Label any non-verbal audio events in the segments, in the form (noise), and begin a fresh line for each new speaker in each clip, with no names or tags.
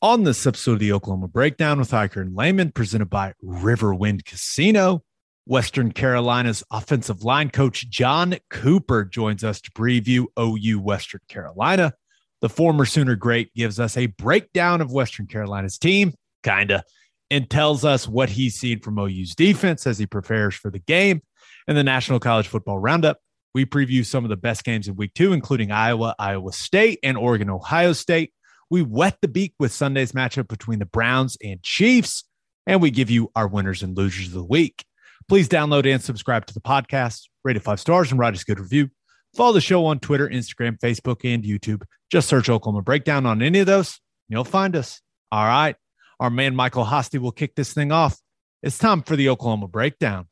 On this episode of the Oklahoma Breakdown with Ikard and Lehman, presented by Riverwind Casino, Western Carolina's offensive line coach Jon Cooper joins us to preview OU Western Carolina. The former Sooner great gives us a breakdown of Western Carolina's team, kinda, and tells us what he's seen from OU's defense as he prepares for the game. And the National College Football Roundup, we preview some of the best games in week two, including Iowa, Iowa State, and Oregon, Ohio State. We wet the beak with Sunday's matchup between the Browns and Chiefs, and we give you our winners and losers of the week. Please download and subscribe to the podcast, rate it five stars, and write us a good review. Follow the show on Twitter, Instagram, Facebook, and YouTube. Just search Oklahoma Breakdown on any of those, you'll find us. All right. Our man Michael Hosty will kick this thing off. It's time for the Oklahoma Breakdown.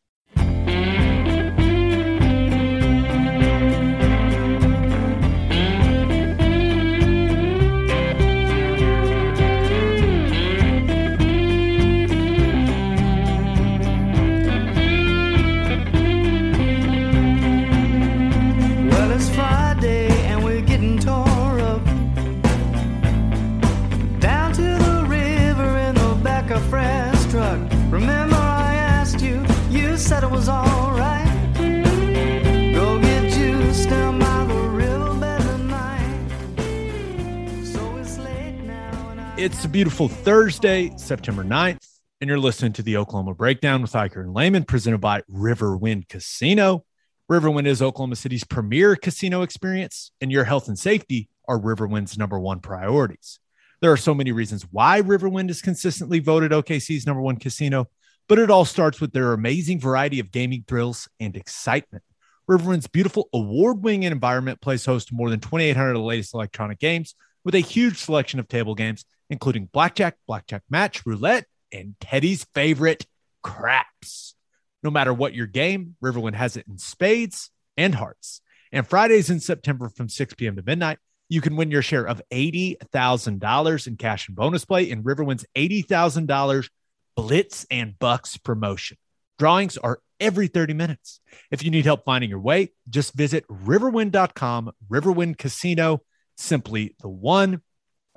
It's
a beautiful Thursday, September 9th, and you're listening to the Oklahoma Breakdown with Ikard and Lehman, presented by Riverwind Casino. Riverwind is Oklahoma City's premier casino experience, and your health and safety are Riverwind's number one priorities. There are so many reasons why Riverwind is consistently voted OKC's number one casino, but it all starts with their amazing variety of gaming thrills and excitement. Riverwind's beautiful award winning environment plays host to more than 2,800 of the latest electronic games with a huge selection of table games, including blackjack, blackjack match, roulette, and Teddy's favorite, craps. No matter what your game, Riverwind has it in spades and hearts. And Fridays in September from 6 p.m. to midnight, you can win your share of $80,000 in cash and bonus play in Riverwind's $80,000 Blitz and Bucks promotion. Drawings are every 30 minutes. If you need help finding your way, just visit riverwind.com, Riverwind Casino, simply the one.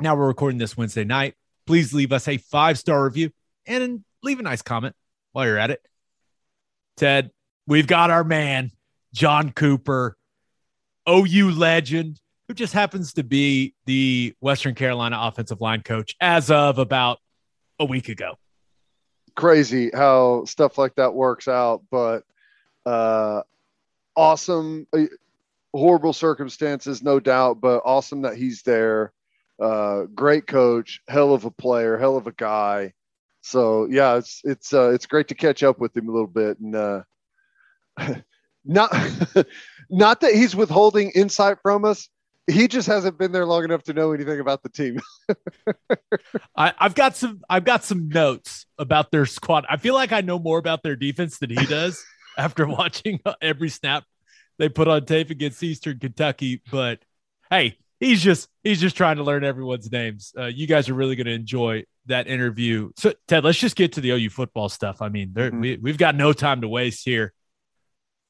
Now we're recording this Wednesday night. Please leave us a five star review and leave a nice comment while you're at it. Ted, we've got our man, Jon Cooper, OU legend, who just happens to be the Western Carolina offensive line coach as of about a week ago.
crazy how stuff like that works out, but uh, awesome. uh, Horrible circumstances, no doubt, but awesome that he's there. Uh, great coach, hell of a player, hell of a guy. So yeah, it's it's uh, it's great to catch up with him a little bit, and uh, (laughs) not (laughs) not that he's withholding insight from us. He just hasn't been there long enough to know anything about the team. (laughs)
I, I've got some I've got some notes about their squad. I feel like I know more about their defense than he does after watching every snap they put on tape against Eastern Kentucky. But hey, he's just he's just trying to learn everyone's names. Uh, you guys are really going to enjoy that interview. So Ted, let's just get to the OU football stuff. I mean, there,
Mhm.
we, we've got no time to waste here.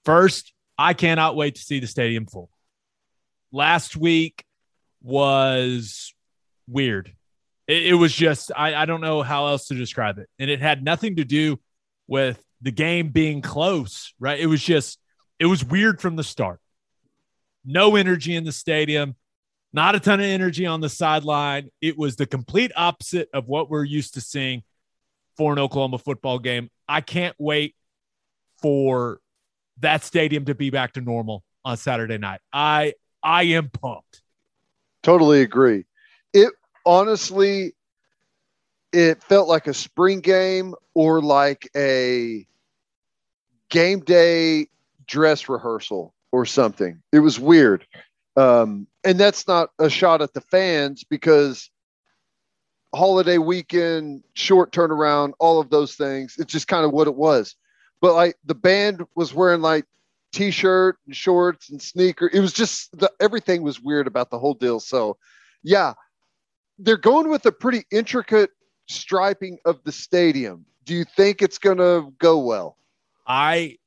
First, I cannot wait to see the stadium full. Last week was weird. It, it was just I, I don't know how else to describe it, and it had nothing to do with the game being close. Right? It was just it was weird from the start. No energy in the stadium, not a ton of energy on the sideline. It was the complete opposite of what we're used to seeing for an Oklahoma football game. I can't wait for that stadium to be back to normal on Saturday night. I I am pumped.
Totally agree. It honestly, it felt like a spring game or like a game day dress rehearsal or something. It was weird. Um, and that's not a shot at the fans because holiday weekend, short turnaround, all of those things. It's just kind of what it was. But like the band was wearing like t-shirt and shorts and sneaker. It was just the everything was weird about the whole deal. So, yeah, they're going with a pretty intricate striping of the stadium. Do you think it's going to go well?
I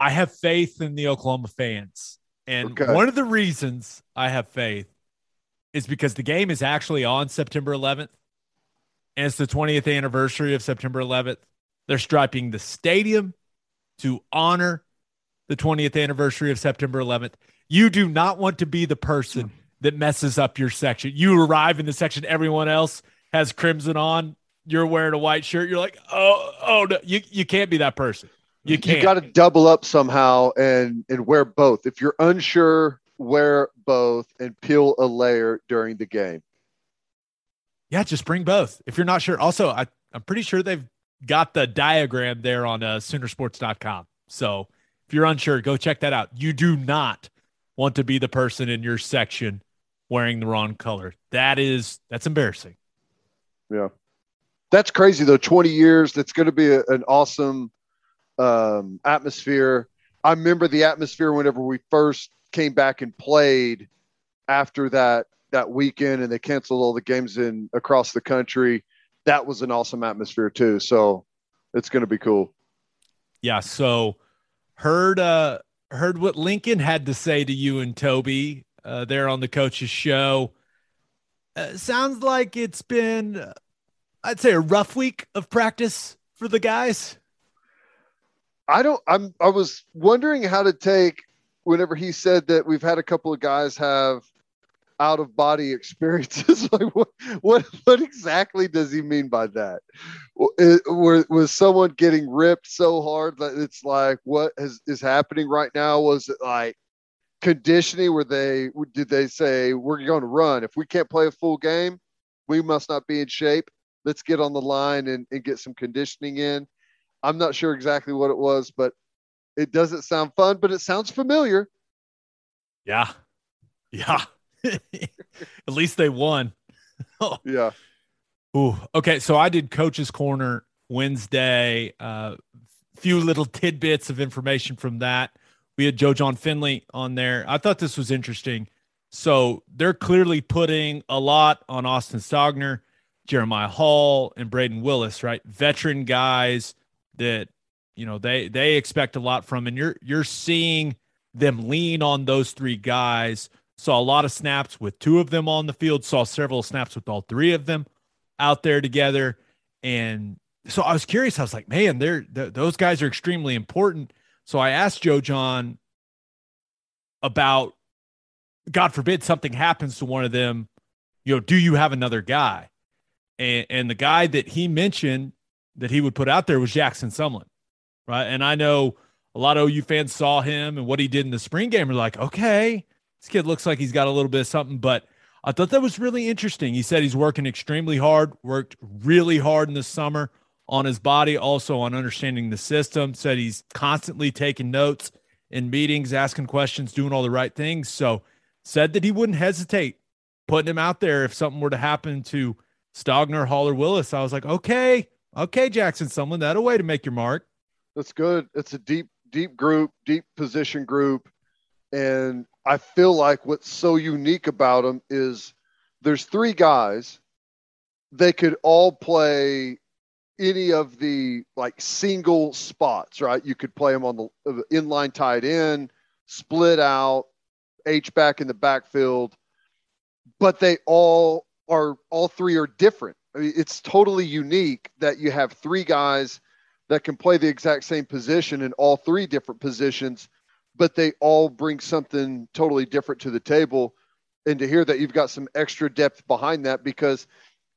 I have faith in the Oklahoma fans. And
Okay.
one of the reasons I have faith is because the game is actually on September 11th and it's the 20th anniversary of September 11th. They're striping the stadium to honor the 20th anniversary of September 11th. You do not want to be the person that messes up your section. You arrive in the section, everyone else has crimson on. You're wearing a white shirt. You're like, oh, oh no, you, you can't be that person. You can't.
You got to double up somehow and and wear both. If you're unsure, wear both and peel a layer during the game.
Yeah, just bring both. If you're not sure. Also, I, I'm pretty sure they've got the diagram there on uh, Soonersports.com. So if you're unsure, go check that out. You do not want to be the person in your section wearing the wrong color. That is that's embarrassing.
Yeah. That's crazy though. 20 years. That's going to be a, an awesome um, atmosphere. I remember the atmosphere whenever we first came back and played after that that weekend and they canceled all the games in across the country. That was an awesome atmosphere too. So it's going to be cool.
Yeah. So heard uh heard what Lincoln had to say to you and Toby uh, there on the coach's show. Uh, sounds like it's been, uh, I'd say, a rough week of practice for the guys.
I don't. I'm. I was wondering how to take whenever he said that we've had a couple of guys have out of body (laughs) experiences. (laughs) like what? What? What exactly does he mean by that? Was, was someone getting ripped so hard that it's like what is is happening right now? Was it like conditioning Were they did they say we're going to run if we can't play a full game we must not be in shape let's get on the line and, and get some conditioning in i'm not sure exactly what it was but it doesn't sound fun but it sounds familiar.
Yeah. Yeah. (laughs) At least they won. (laughs)
Yeah.
Ooh, okay so i did coach's corner wednesday. Uh few little tidbits of information from that. We had Joe Jon Finley on there. I thought this was interesting. So they're clearly putting a lot on Austin Stogner, Jeremiah Hall, and Brayden Willis, right? Veteran guys that you know they they expect a lot from, and you're you're seeing them lean on those three guys. Saw a lot of snaps with two of them on the field. Saw several snaps with all three of them out there together, and so I was curious. I was like, man, they're th- those guys are extremely important so I asked Joe Jon about, God forbid, something happens to one of them. You know, do you have another guy? And, and the guy that he mentioned that he would put out there was Jackson Sumlin, right? And I know a lot of OU fans saw him and what he did in the spring game are like, okay, this kid looks like he's got a little bit of something. But I thought that was really interesting. He said he's working extremely hard, worked really hard in the summer on his body, also on understanding the system. Said he's constantly taking notes in meetings, asking questions, doing all the right things. So said that he wouldn't hesitate putting him out there if something were to happen to Stogner, Haller, Willis. I was like, okay, okay, Jackson, someone that a way to make your mark.
That's good. It's a deep, deep group, deep position group. And I feel like what's so unique about them is there's three guys. They could all play any of the like single spots, right? You could play them on the uh, inline tight end, split out, H back in the backfield, but they all are all three are different. I mean, it's totally unique that you have three guys that can play the exact same position in all three different positions, but they all bring something totally different to the table. And to hear that you've got some extra depth behind that because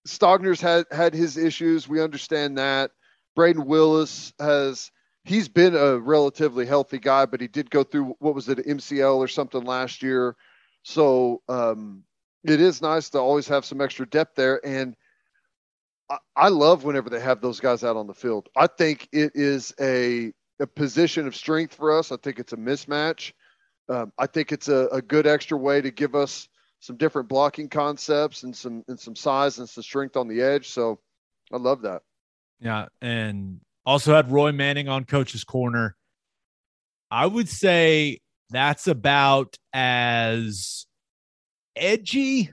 Stogner's had had his issues. We understand that. Brayden Willis has he's been a relatively healthy guy, but he did go through what was it, MCL or something last year. So um, it is nice to always have some extra depth there. And I, love whenever they have those guys out on the field. I think it is a a position of strength for us. I think it's a mismatch. Um, I think it's a, a good extra way to give us some different blocking concepts and some and some size and some strength on the edge. So I love that.
Yeah, and also had Roy Manning on coach's corner. I would say that's about as edgy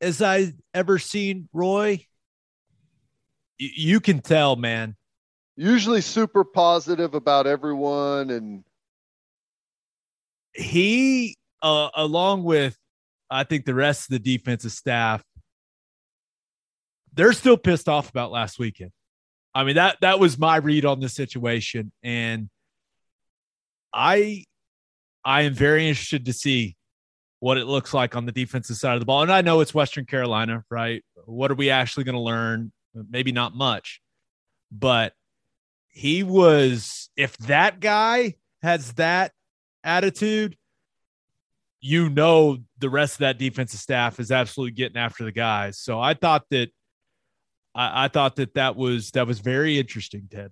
as I've ever seen Roy. You can tell, man.
Usually super positive about everyone and
he uh, along with I think the rest of the defensive staff they're still pissed off about last weekend. I mean that that was my read on the situation, and I I am very interested to see what it looks like on the defensive side of the ball. And I know it's Western Carolina, right? What are we actually going to learn? Maybe not much, but he was, if that guy has that attitude, you know, the rest of that defensive staff is absolutely getting after the guys. So I thought that, I, I thought that that was, that was very interesting, Ted.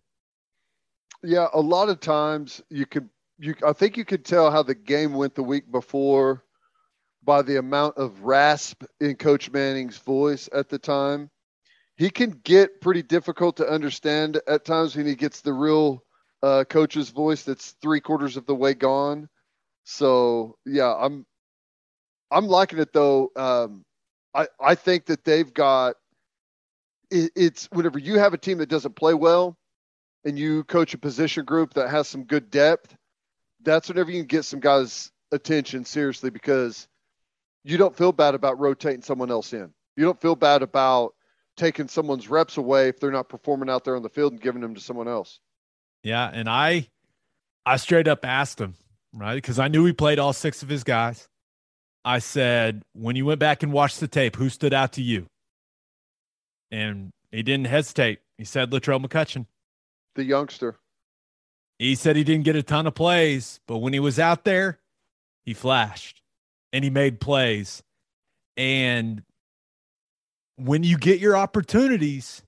Yeah. A lot of times you could, you, I think you could tell how the game went the week before by the amount of rasp in Coach Manning's voice at the time. He can get pretty difficult to understand at times when he gets the real uh, coach's voice that's three quarters of the way gone. So yeah, I'm I'm liking it though. Um, I I think that they've got it, it's whenever you have a team that doesn't play well and you coach a position group that has some good depth, that's whenever you can get some guys' attention seriously because you don't feel bad about rotating someone else in. You don't feel bad about taking someone's reps away if they're not performing out there on the field and giving them to someone else.
Yeah, and I I straight up asked him, right? Because I knew he played all six of his guys. I said, when you went back and watched the tape, who stood out to you? And he didn't hesitate. He said Latrell McCutchin.
The youngster.
He said he didn't get a ton of plays, but when he was out there, he flashed and he made plays. And when you get your opportunities,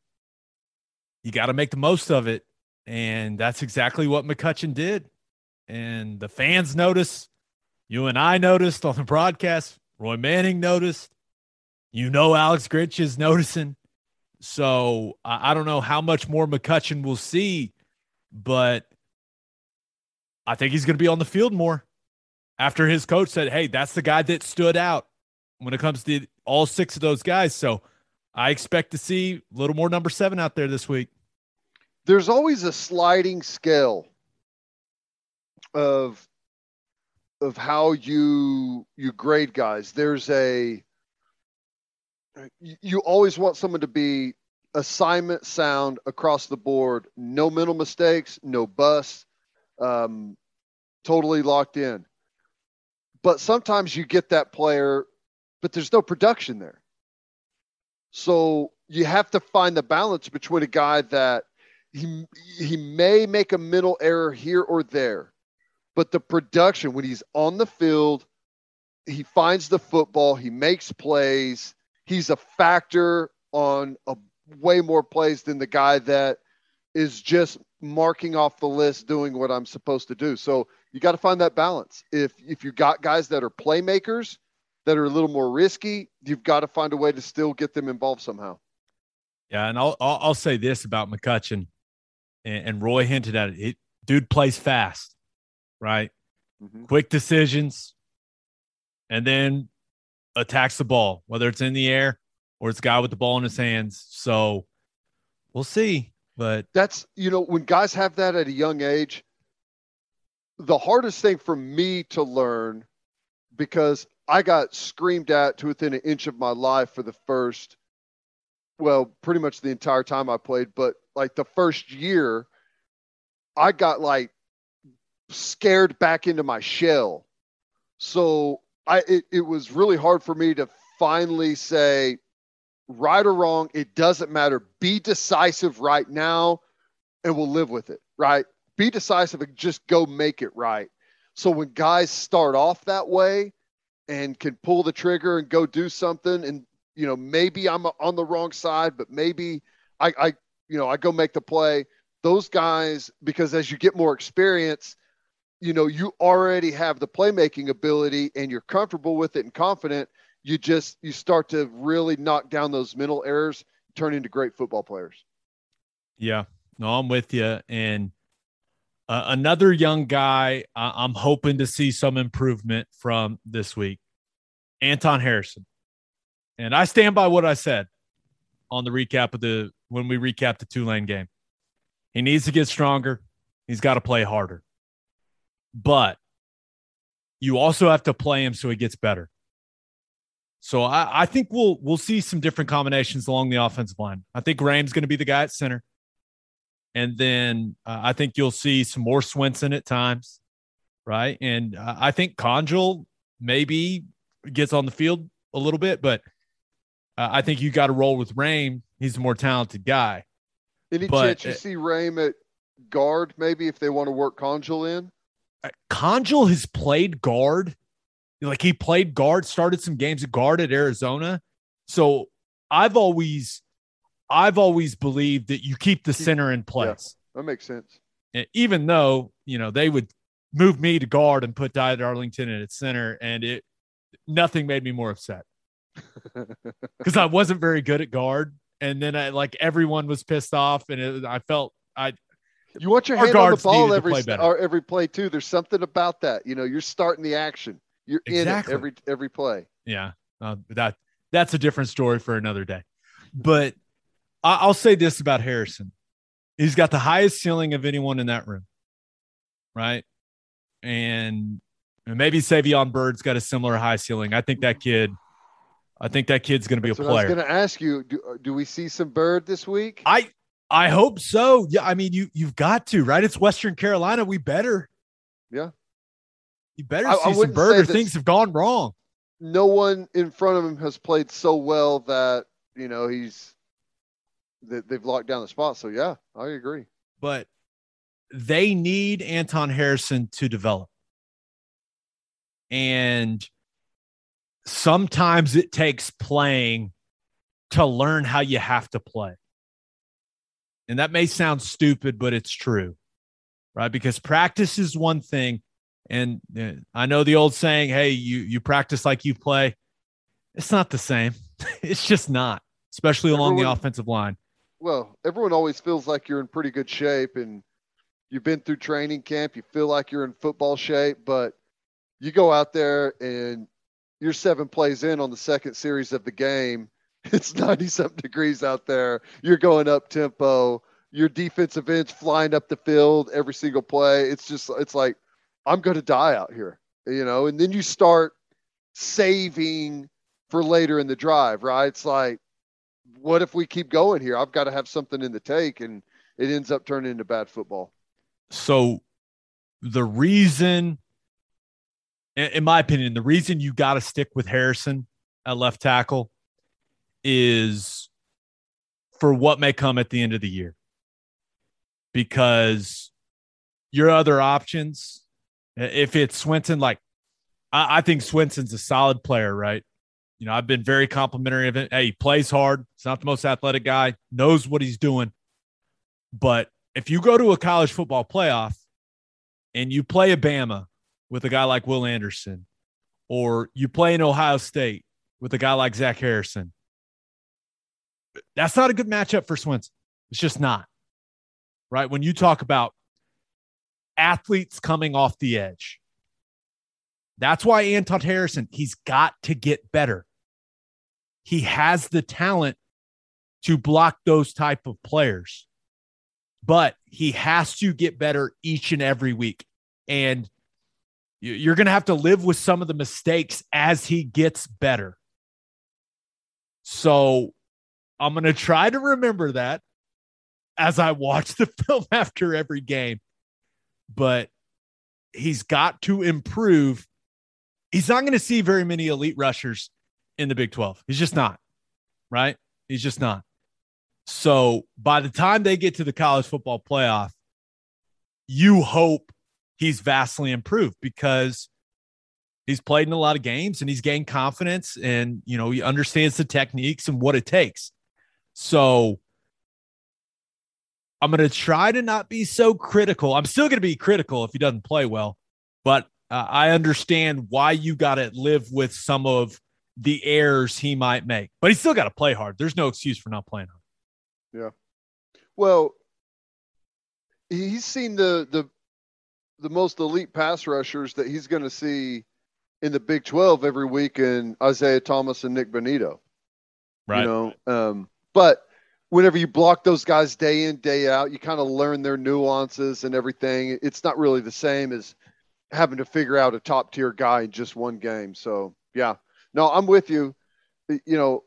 you got to make the most of it. And that's exactly what McCutchin did. And the fans noticed. You and I noticed on the broadcast. Roy Manning noticed. You know, Alex Grinch is noticing. So I, don't know how much more McCutchin will see, but I think he's going to be on the field more after his coach said, Hey, that's the guy that stood out when it comes to all six of those guys. So I expect to see a little more number seven out there this week.
There's always a sliding scale of of how you you grade guys. There's a you always want someone to be assignment sound across the board, no mental mistakes, no busts, um, totally locked in but sometimes you get that player, but there's no production there. So you have to find the balance between a guy that he he may make a mental error here or there, but the production when he's on the field, he finds the football, he makes plays, he's a factor on a way more plays than the guy that is just marking off the list doing what I'm supposed to do. So you got to find that balance. If if you got guys that are playmakers that are a little more risky, you've got to find a way to still get them involved somehow.
Yeah, and I'll I'll, I'll say this about McCutchin, and, and, Roy hinted at it. it. Dude plays fast, right? Mm-hmm. Quick decisions, and then attacks the ball, whether it's in the air or it's a guy with the ball in his hands. So we'll see. But
that's you know when guys have that at a young age, the hardest thing for me to learn because I got screamed at to within an inch of my life for the first, well, pretty much the entire time I played, but like the first year, I got like scared back into my shell. So I it, it was really hard for me to finally say, right or wrong, it doesn't matter. Be decisive right now and we'll live with it. Right be decisive and just go make it right. So when guys start off that way and can pull the trigger and go do something, and you know maybe I'm on the wrong side, but maybe I, I you know I go make the play. Those guys, because as you get more experience, you know you already have the playmaking ability and you're comfortable with it and confident. You just you start to really knock down those mental errors, turn into great football players.
Yeah, no, I'm with you, and uh, another young guy, I'm hoping to see some improvement from this week. Anton Harrison. And I stand by what I said on the recap of the when we recap the Tulane game. He needs to get stronger. He's got to play harder. But you also have to play him so he gets better. So I, I think we'll we'll see some different combinations along the offensive line. I think Graham's going to be the guy at center, and then uh, I think you'll see some more Swenson at times, right? And uh, I think Congel maybe gets on the field a little bit, but uh, I think you got to roll with Raym. He's a more talented guy.
Any
But,
chance you see Raym at guard, maybe if they want to work Congel in?
Uh, Congel has played guard. Like he played guard, started some games at guard at Arizona. So I've always, I've always believed that you keep the center in place.
That makes sense.
Even though you know they would move me to guard and put Ty Darlington in at center, and it nothing made me more upset (laughs) because I wasn't very good at guard, and then I like everyone was pissed off, and it, I felt I
You want your
Our
hand on the ball every
play better.
every play too. There's something about that. You know, you're starting the action. You're
Exactly.
in it every every play.
yeah uh, that that's a different story for another day. But I, I'll say this about Harrison: he's got the highest ceiling of anyone in that room, right? And maybe Savion Byrd's got a similar high ceiling. I think that kid. I think that kid's going to be
That's
a
what I was going to ask you. Do, uh, do we see some Byrd this week?
I I hope so. Yeah, I mean you you've got to, right? It's Western Carolina. We better.
Yeah.
You better
I- I
see some
wouldn't Byrd
or things have gone wrong.
no one in front of him has played so well that you know he's that they've locked down the spot. So yeah, I agree.
But they need Anton Harrison to develop. And sometimes it takes playing to learn how you have to play. And that may sound stupid, but it's true, right? Because practice is one thing. And uh, I know the old saying, hey, you, you practice like you play. It's not the same. (laughs) it's just not, especially along the offensive line.
Well, everyone always feels like you're in pretty good shape and you've been through training camp. You feel like you're in football shape, but you go out there and you're seven plays in on the second series of the game. (laughs) It's 90 something degrees out there. You're going up tempo. Your defensive ends flying up the field every single play. It's just, it's like, I'm going to die out here, you know? And then you start saving for later in the drive, right? It's like, what if we keep going here? I've got to have something in the take, and it ends up turning into bad football.
So the reason, in my opinion, the reason you got to stick with Harrison at left tackle is for what may come at the end of the year. Because your other options, if it's Swenson, like I, I think Swenson's a solid player, right? You know, I've been very complimentary of it. Hey, he plays hard. He's not the most athletic guy, knows what he's doing. But if you go to a college football playoff and you play a Bama with a guy like Will Anderson, or you play in Ohio State with a guy like Zach Harrison, that's not a good matchup for Swenson. It's just not. Right. When you talk about athletes coming off the edge, that's why Anton Harrison, he's got to get better. He has the talent to block those type of players but he has to get better each and every week. And you- you're going to have to live with some of the mistakes as he gets better. So I'm going to try to remember that as I watch (laughs) the film after every game. But he's got to improve. He's not going to see very many elite rushers in the Big 12. He's just not, right? He's just not. So by the time they get to the college football playoff, you hope he's vastly improved because he's played in a lot of games and he's gained confidence and you know he understands the techniques and what it takes. So I'm going to try to not be so critical. I'm still going to be critical if he doesn't play well, but uh, I understand why you got to live with some of the errors he might make. But he's still got to play hard. There's no excuse for not playing hard. Yeah.
Well, he's seen the the the most elite pass rushers that he's going to see in the Big 12 every week in Isaiah Thomas and Nik Bonitto.
Right.
You know, um, but whenever you block those guys day in day out, you kind of learn their nuances and everything. It's not really the same as having to figure out a top tier guy in just one game. So yeah, no, I'm with you. you know,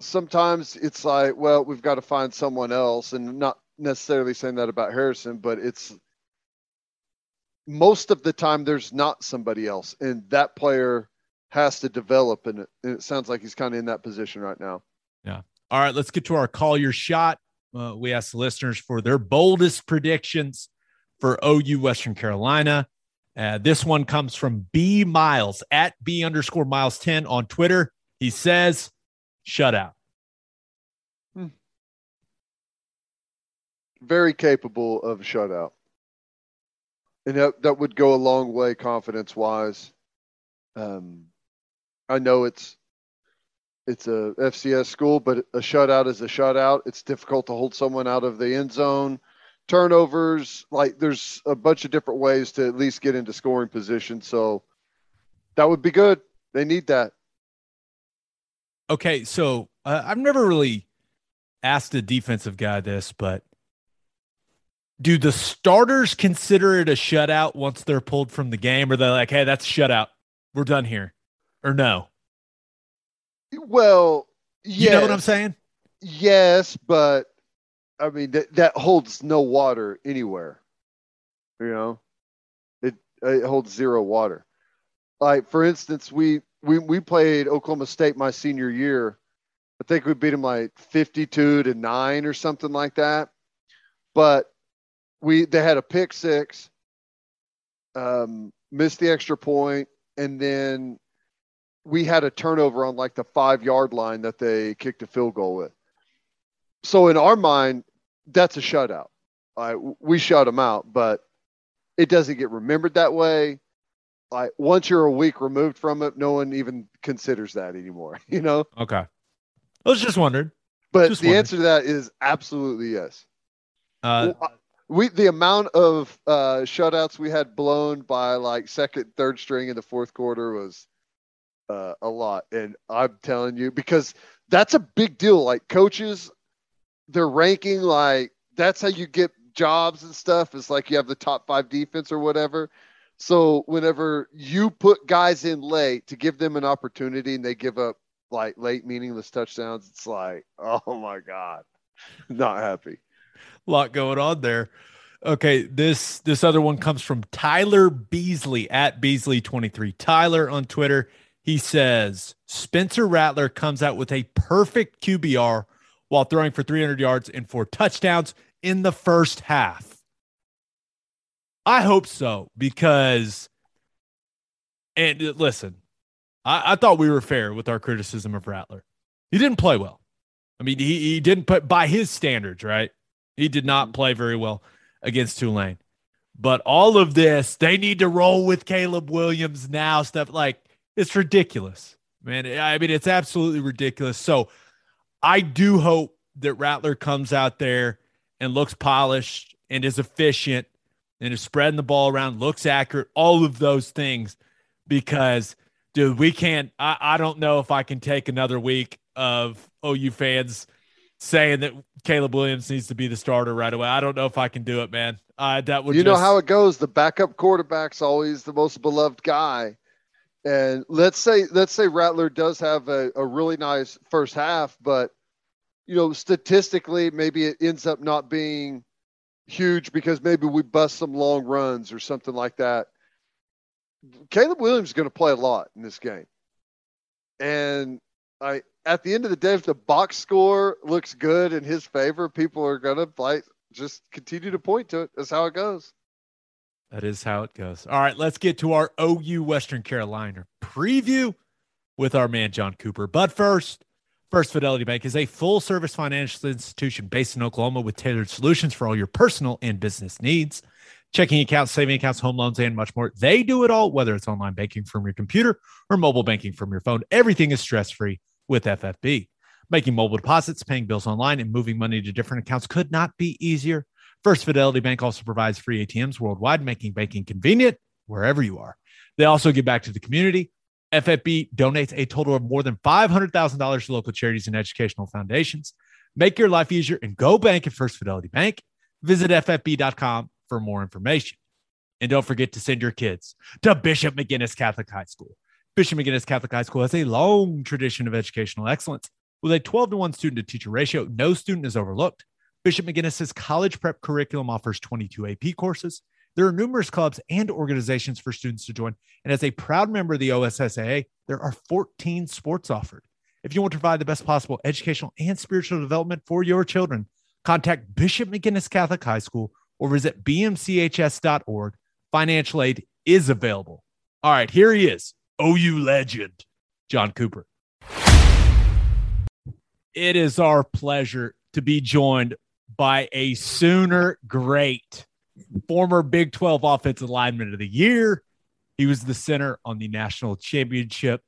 sometimes it's like, well, we've got to find someone else, and not necessarily saying that about Harrison, but it's most of the time there's not somebody else, and that player has to develop, and it, and it sounds like he's kind of in that position right now.
Yeah. All right, let's get to our call your shot. Uh, we asked the listeners for their boldest predictions for OU Western Carolina. Uh, this one comes from B Miles at B underscore Miles 10 on Twitter. He says, shutout.
Hmm. Very capable of shutout. And that, that would go a long way confidence wise. Um, I know it's it's a FCS school, but a shutout is a shutout. It's difficult to hold someone out of the end zone turnovers. Like there's a bunch of different ways to at least get into scoring position. So that would be good. They need that.
Okay, so uh, I've never really asked a defensive guy this, but do the starters consider it a shutout once they're pulled from the game? Or they're like, hey, that's a shutout. We're done here. Or no?
Well, yes.
You know what I'm saying?
Yes, but I mean that that holds no water anywhere. You know, it it holds zero water. Like for instance, we we we played Oklahoma State my senior year. I think we beat them like 52 to 9 or something like that. But we they had a pick six, um, missed the extra point, and then we had a turnover on like the five yard line that they kicked a field goal with so in our mind, that's a shutout. Like we shut them out, but it doesn't get remembered that way. Like once you're a week removed from it, no one even considers that anymore. (laughs) You know?
Okay. I was just wondering.
But
Just
the answer to that is absolutely yes.
Uh,
we the amount of uh, shutouts we had blown by like second, third string in the fourth quarter was uh, a lot, and I'm telling you because that's a big deal. Like coaches, they're ranking like that's how you get jobs and stuff. It's like you have the top five defense or whatever. So whenever you put guys in late to give them an opportunity and they give up like late meaningless touchdowns, it's like, (laughs) oh my god, not happy.
A lot going on there. Okay, this this other one comes from Tyler Beasley at Beasley23. Tyler on Twitter. He says Spencer Rattler comes out with a perfect QBR while throwing for 300 yards and four touchdowns in the first half. I hope so because, and uh, listen, I, I thought we were fair with our criticism of Rattler. He didn't play well. I mean, he, he didn't put by his standards, right? He did not play very well against Tulane. But all of this, they need to roll with Caleb Williams now. Stuff like it's ridiculous, man. I mean, it's absolutely ridiculous. So I do hope that Rattler comes out there and looks polished and is efficient and is spreading the ball around, looks accurate, all of those things. Because, dude, we can't. I, I don't know if I can take another week of OU fans saying that Caleb Williams needs to be the starter right away. I don't know if I can do it, man. Uh, that would
you know how it goes. The backup quarterback's always the most beloved guy. And let's say let's say Rattler does have a, a really nice first half, but you know, statistically, maybe it ends up not being huge because maybe we bust some long runs or something like that. Caleb Williams is going to play a lot in this game. And I at the end of the day, if the box score looks good in his favor, people are going to like just continue to point to it. That's how it goes.
That is how it goes. All right, let's get to our OU Western Carolina preview with our man Jon Cooper. But first, First Fidelity Bank is a full service financial institution based in Oklahoma with tailored solutions for all your personal and business needs. Checking accounts, saving accounts, home loans, and much more. They do it all, whether it's online banking from your computer or mobile banking from your phone. Everything is stress free with FFB. Making mobile deposits, paying bills online, and moving money to different accounts could not be easier. First Fidelity Bank also provides free ATMs worldwide, making banking convenient wherever you are. They also give back to the community. FFB donates a total of more than $500,000 to local charities and educational foundations. Make your life easier and go bank at First Fidelity Bank. Visit ffb.com for more information. And don't forget to send your kids to Bishop McGuinness Catholic High School. Bishop McGuinness Catholic High School has a long tradition of educational excellence. With a 12 to 1 student to teacher ratio, no student is overlooked. Bishop McGuinness's college prep curriculum offers 22 AP courses. There are numerous clubs and organizations for students to join. And as a proud member of the OSSAA, there are 14 sports offered. If you want to provide the best possible educational and spiritual development for your children, contact Bishop McGuinness Catholic High School or visit bmchs.org. Financial aid is available. All right, here he is, OU legend, Jon Cooper. It is our pleasure to be joined by a Sooner great, former Big 12 Offensive Lineman of the Year. He was the center on the national championship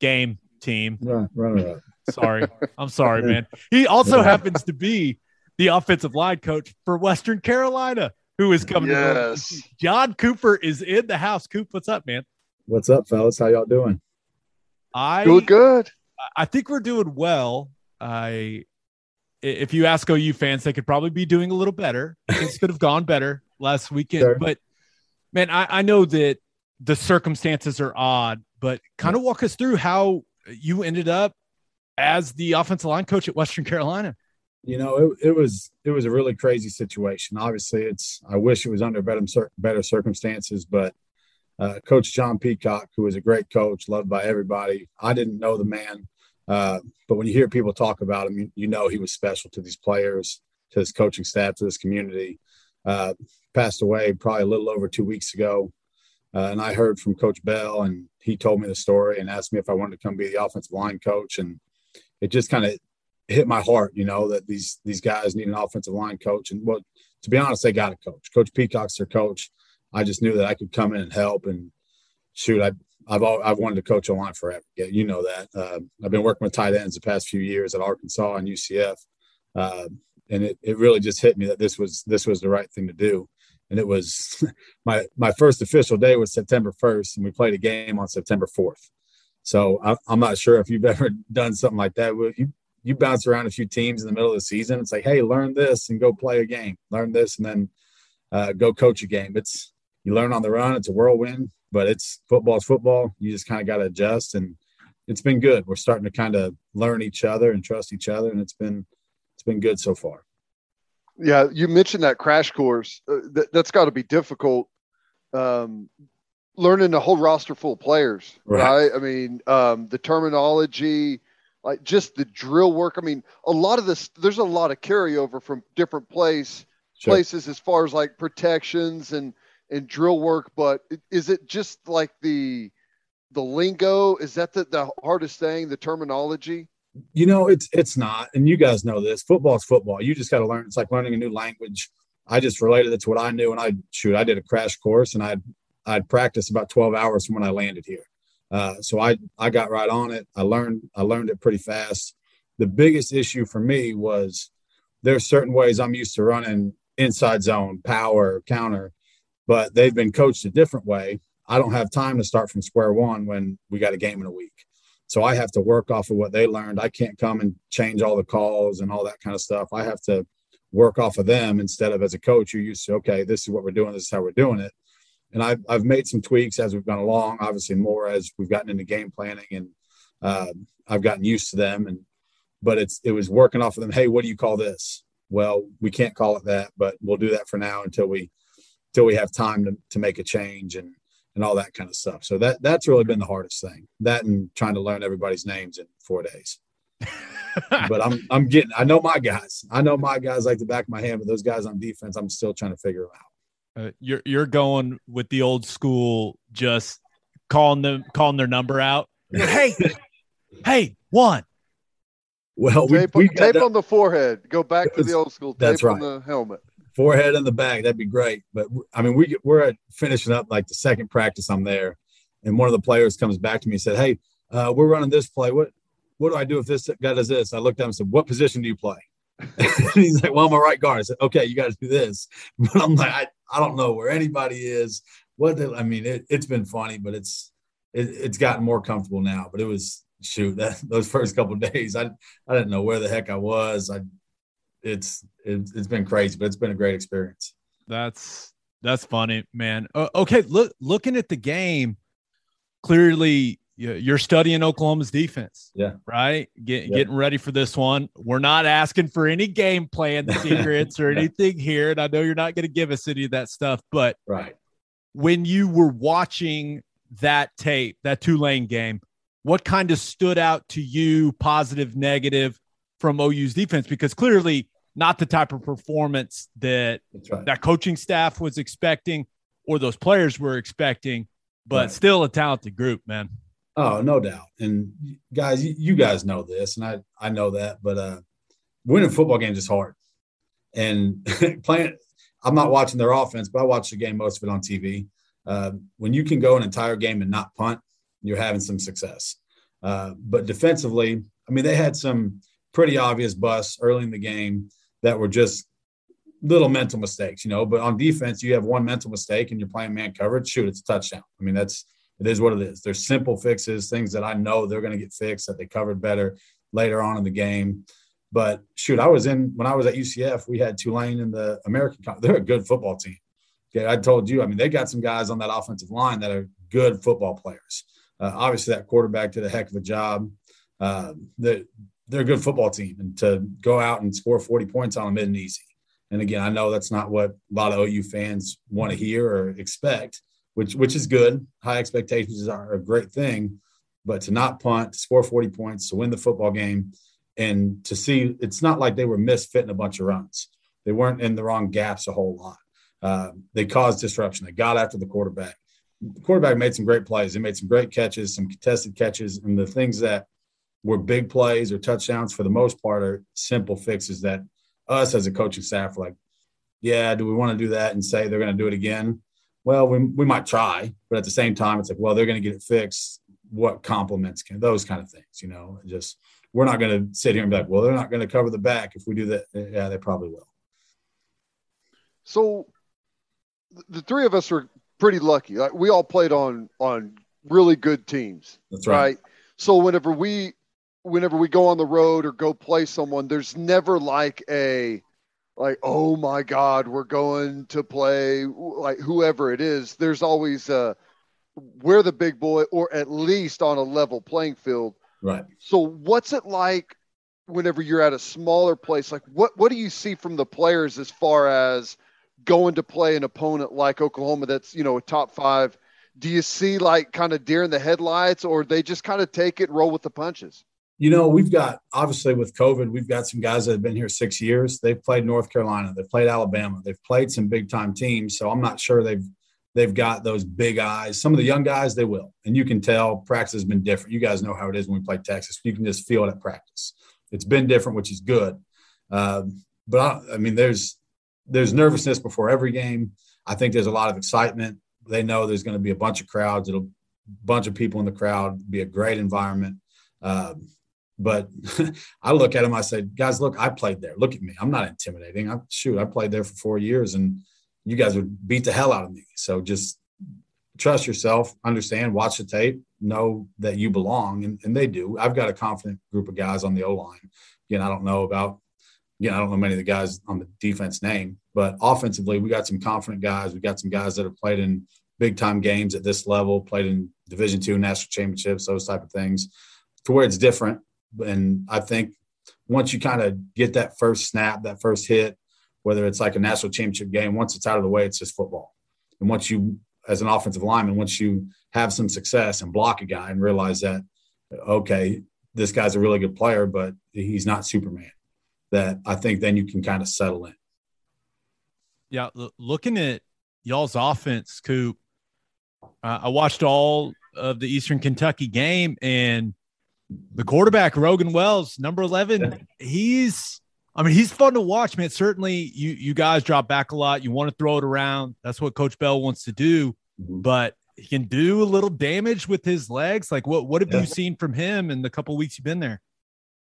game team.
Run, run it.
Sorry. I'm sorry, (laughs) man. He also happens to be the offensive line coach for Western Carolina, who is coming
Yes.
to Jon Cooper is in the house. Coop, what's up, man?
What's up, fellas? How y'all doing?
I
Doing good.
I think we're doing well. I if you ask OU fans, they could probably be doing a little better. Things could have gone better last weekend.
Sure.
But man, I, I know that the circumstances are odd, but kind of walk us through how you ended up as the offensive line coach at Western Carolina.
You know, it, it was it was a really crazy situation. Obviously, it's I wish it was under better better circumstances, but uh, Coach John Peacock, who was a great coach, loved by everybody. I didn't know the man, uh, but when you hear people talk about him, you, you know he was special to these players, to his coaching staff, to this community. Uh, passed away probably a little over two weeks ago, uh, and I heard from Coach Bell, and he told me the story and asked me if I wanted to come be the offensive line coach, and it just kind of hit my heart, you know, that these these guys need an offensive line coach. And well, to be honest, they got a coach. Coach Peacock's their coach. I just knew that I could come in and help. And shoot, I, I've al- I've wanted to coach a line forever. Yeah, you know that. Uh, I've been working with tight ends the past few years at Arkansas and UCF, uh, and it, it really just hit me that this was this was the right thing to do. And it was (laughs) my my first official day was September 1st, and we played a game on September 4th. So I, I'm not sure if you've (laughs) ever done something like that. You you bounce around a few teams in the middle of the season. It's like, hey, learn this and go play a game. Learn this and then uh, go coach a game. It's you learn on the run. It's a whirlwind, but it's football's football. You just kind of got to adjust, and it's been good. We're starting to kind of learn each other and trust each other, and it's been it's been good so far.
Yeah, you mentioned that crash course. Uh, that, that's got to be difficult. Um, learning a whole roster full of players,
Right.
right? I mean, um, the terminology, like just the drill work. I mean, a lot of this. There's a lot of carryover from different place
Sure.
places as far as like protections and and drill work. But is it just like the the lingo? Is that the, the hardest thing? The terminology?
You know, it's it's not, and you guys know this. Football's football. You just got to learn. It's like learning a new language. I just related it to what I knew, and I shoot. I did a crash course, and I'd I'd practiced about twelve hours from when I landed here. Uh, so I I got right on it. I learned I learned it pretty fast. The biggest issue for me was there's certain ways I'm used to running inside zone, power, counter, but they've been coached a different way. I don't have time to start from square one when we got a game in a week. So I have to work off of what they learned. I can't come and change all the calls and all that kind of stuff. I have to work off of them instead of as a coach, you're used to, okay, this is what we're doing, this is how we're doing it. And I've, I've made some tweaks as we've gone along, obviously more as we've gotten into game planning and uh, I've gotten used to them. And, but it's, it was working off of them. Hey, what do you call this? Well, we can't call it that, but we'll do that for now until we, until we have time to, to make a change and, and all that kind of stuff. So that, that's really been the hardest thing that and trying to learn everybody's names in four days (laughs) but I'm I'm getting I know my guys. I know my guys like the back of my hand, but those guys on defense, I'm still trying to figure them out.
Uh, you're you're going with the old school, just calling them calling their number out. hey, hey, one.
Well, we,
Tape,
we
on, tape on the forehead. Go back to the old school. Tape
that's
on
right.
the helmet.
Forehead in the back. That'd be great. But I mean, we we're at finishing up like the second practice. I'm there, and one of the players comes back to me and said, "Hey, uh, we're running this play. What what do I do if this guy does this?" I looked at him and said, "What position do you play?" (laughs) he's like, "Well, I'm a right guard." I said, "Okay, you got to do this." (laughs) But I'm like, I, I don't know where anybody is. What I mean, it, it's been funny, but it's it, it's gotten more comfortable now. But it was shoot that (laughs) those first couple days, I I didn't know where the heck I was. I it's it's it's been crazy, but it's been a great experience.
That's that's funny, man. Uh, okay, look looking at the game, clearly you're studying Oklahoma's defense.
Yeah.
Right. Get, yeah. Getting ready for this one. We're not asking for any game plan (laughs) secrets or anything here. And I know you're not going to give us any of that stuff, but
right.
When you were watching that tape, that Tulane game, what kind of stood out to you, positive, negative from OU's defense? Because clearly not the type of performance that right. that coaching staff was expecting or those players were expecting, but right. still a talented group, man.
Oh, no doubt. And guys, you guys know this, and I I know that, but uh, winning football games is hard. And (laughs) playing, I'm not watching their offense, but I watch the game most of it on TV. Uh, when you can go an entire game and not punt, you're having some success. Uh, but defensively, I mean, they had some pretty obvious busts early in the game that were just little mental mistakes, you know. But on defense, you have one mental mistake and you're playing man coverage. Shoot, it's a touchdown. I mean, that's it is what it is. There's simple fixes, things that I know they're going to get fixed that they covered better later on in the game. But shoot, I was in when I was at UCF. We had Tulane in the American. They're a good football team. Okay, I told you. I mean, they got some guys on that offensive line that are good football players. Uh, obviously, that quarterback did a heck of a job. Uh, they're, they're a good football team, and to go out and score 40 points on them isn't easy. And again, I know that's not what a lot of OU fans want to hear or expect, which which is good. High expectations are a great thing, but to not punt, to score 40 points, to win the football game, and to see it's not like they were misfitting a bunch of runs. They weren't in the wrong gaps a whole lot. Uh, they caused disruption. They got after the quarterback. The quarterback made some great plays. He made some great catches, some contested catches, and the things that were big plays or touchdowns for the most part are simple fixes that us as a coaching staff are like, yeah, do we want to do that and say they're going to do it again? well, we, we might try, but at the same time, it's like, well, they're going to get it fixed. What compliments can those kind of things, you know, just we're not going to sit here and be like, well, they're not going to cover the back if we do that. Yeah, they probably will.
So the three of us are pretty lucky. Like we all played on on really good teams.
That's right. right?
So whenever we whenever we go on the road or go play someone, there's never like a like oh my god we're going to play like whoever it is. There's always uh we're the big boy or at least on a level playing field.
Right.
So what's it like whenever you're at a smaller place? Like what what do you see from the players as far as going to play an opponent like oklahoma that's you know a top five? Do you see like kind of deer in the headlights or they just kind of take it and roll with the punches
you know, we've got obviously with COVID, we've got some guys that have been here six years. They've played North Carolina, they've played Alabama, they've played some big time teams. So I'm not sure they've they've got those big eyes. Some of the young guys, they will, and you can tell practice has been different. You guys know how it is when we play Texas. You can just feel it at practice. It's been different, which is good. Um, but I, I mean, there's there's nervousness before every game. I think there's a lot of excitement. They know there's going to be a bunch of crowds. It'll bunch of people in the crowd. Be a great environment. Um, but (laughs) I look at them, I say, guys, look, I played there. Look at me. I'm not intimidating. I shoot, I played there for four years and you guys would beat the hell out of me. So just trust yourself, understand, watch the tape, know that you belong. And, and they do. I've got a confident group of guys on the O line. Again, I don't know about, again, I don't know many of the guys on the defense name, but offensively, we got some confident guys. We got some guys that have played in big time games at this level, played in division two national championships, those type of things to where it's different and I think once you kind of get that first snap, that first hit, whether it's like a national championship game, once it's out of the way, it's just football. And once you, as an offensive lineman, once you have some success and block a guy and realize that, okay, this guy's a really good player, but he's not Superman, that I think then you can kind of settle in.
Yeah. Looking at y'all's offense, Coop, uh, I watched all of the Eastern Kentucky game and the quarterback Rogan Wells, number eleven. He's, I mean, he's fun to watch, man. Certainly, you you guys drop back a lot. You want to throw it around. That's what Coach Bell wants to do. Mm-hmm. But he can do a little damage with his legs. Like, what what have yeah. you seen from him in the couple weeks you've been there?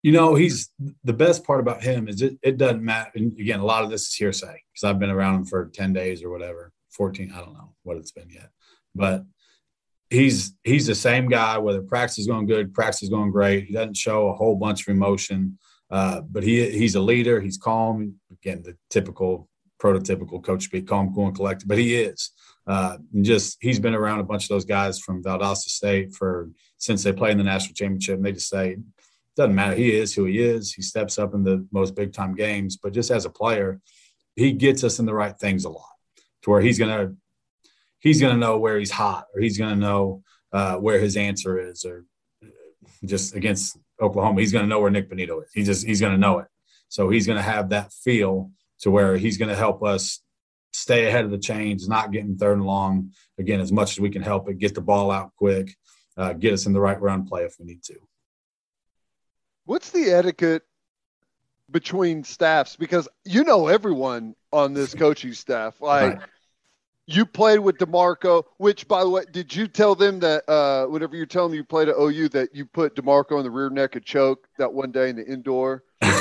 You know, he's the best part about him is it, it doesn't matter. And again, a lot of this is hearsay because I've been around him for 10 days or whatever, 14, I don't know what it's been yet. But he's he's the same guy. Whether practice is going good, practice is going great. He doesn't show a whole bunch of emotion, uh, but he he's a leader. He's calm. Again, the typical prototypical coach speak, calm, cool, and collected, but he is. Uh, just he's been around a bunch of those guys from Valdosta State for since they played in the national championship. And they just say, doesn't matter. He is who he is. He steps up in the most big time games, but just as a player, he gets us in the right things a lot to where he's gonna he's gonna know where he's hot or he's gonna know uh, where his answer is or just against Oklahoma, he's gonna know where Nik Bonitto is. He just he's gonna know it. So he's gonna have that feel to where he's gonna help us stay ahead of the chains, not getting third and long again as much as we can help it, get the ball out quick, uh, get us in the right run play if we need to.
What's the etiquette between staffs? Because you know everyone on this (laughs) coaching staff. Like right. You played with DeMarco, which by the way, did you tell them that uh, whenever you're telling them you played at OU that you put DeMarco in the rear neck of choke that one day in the indoor? (laughs)
I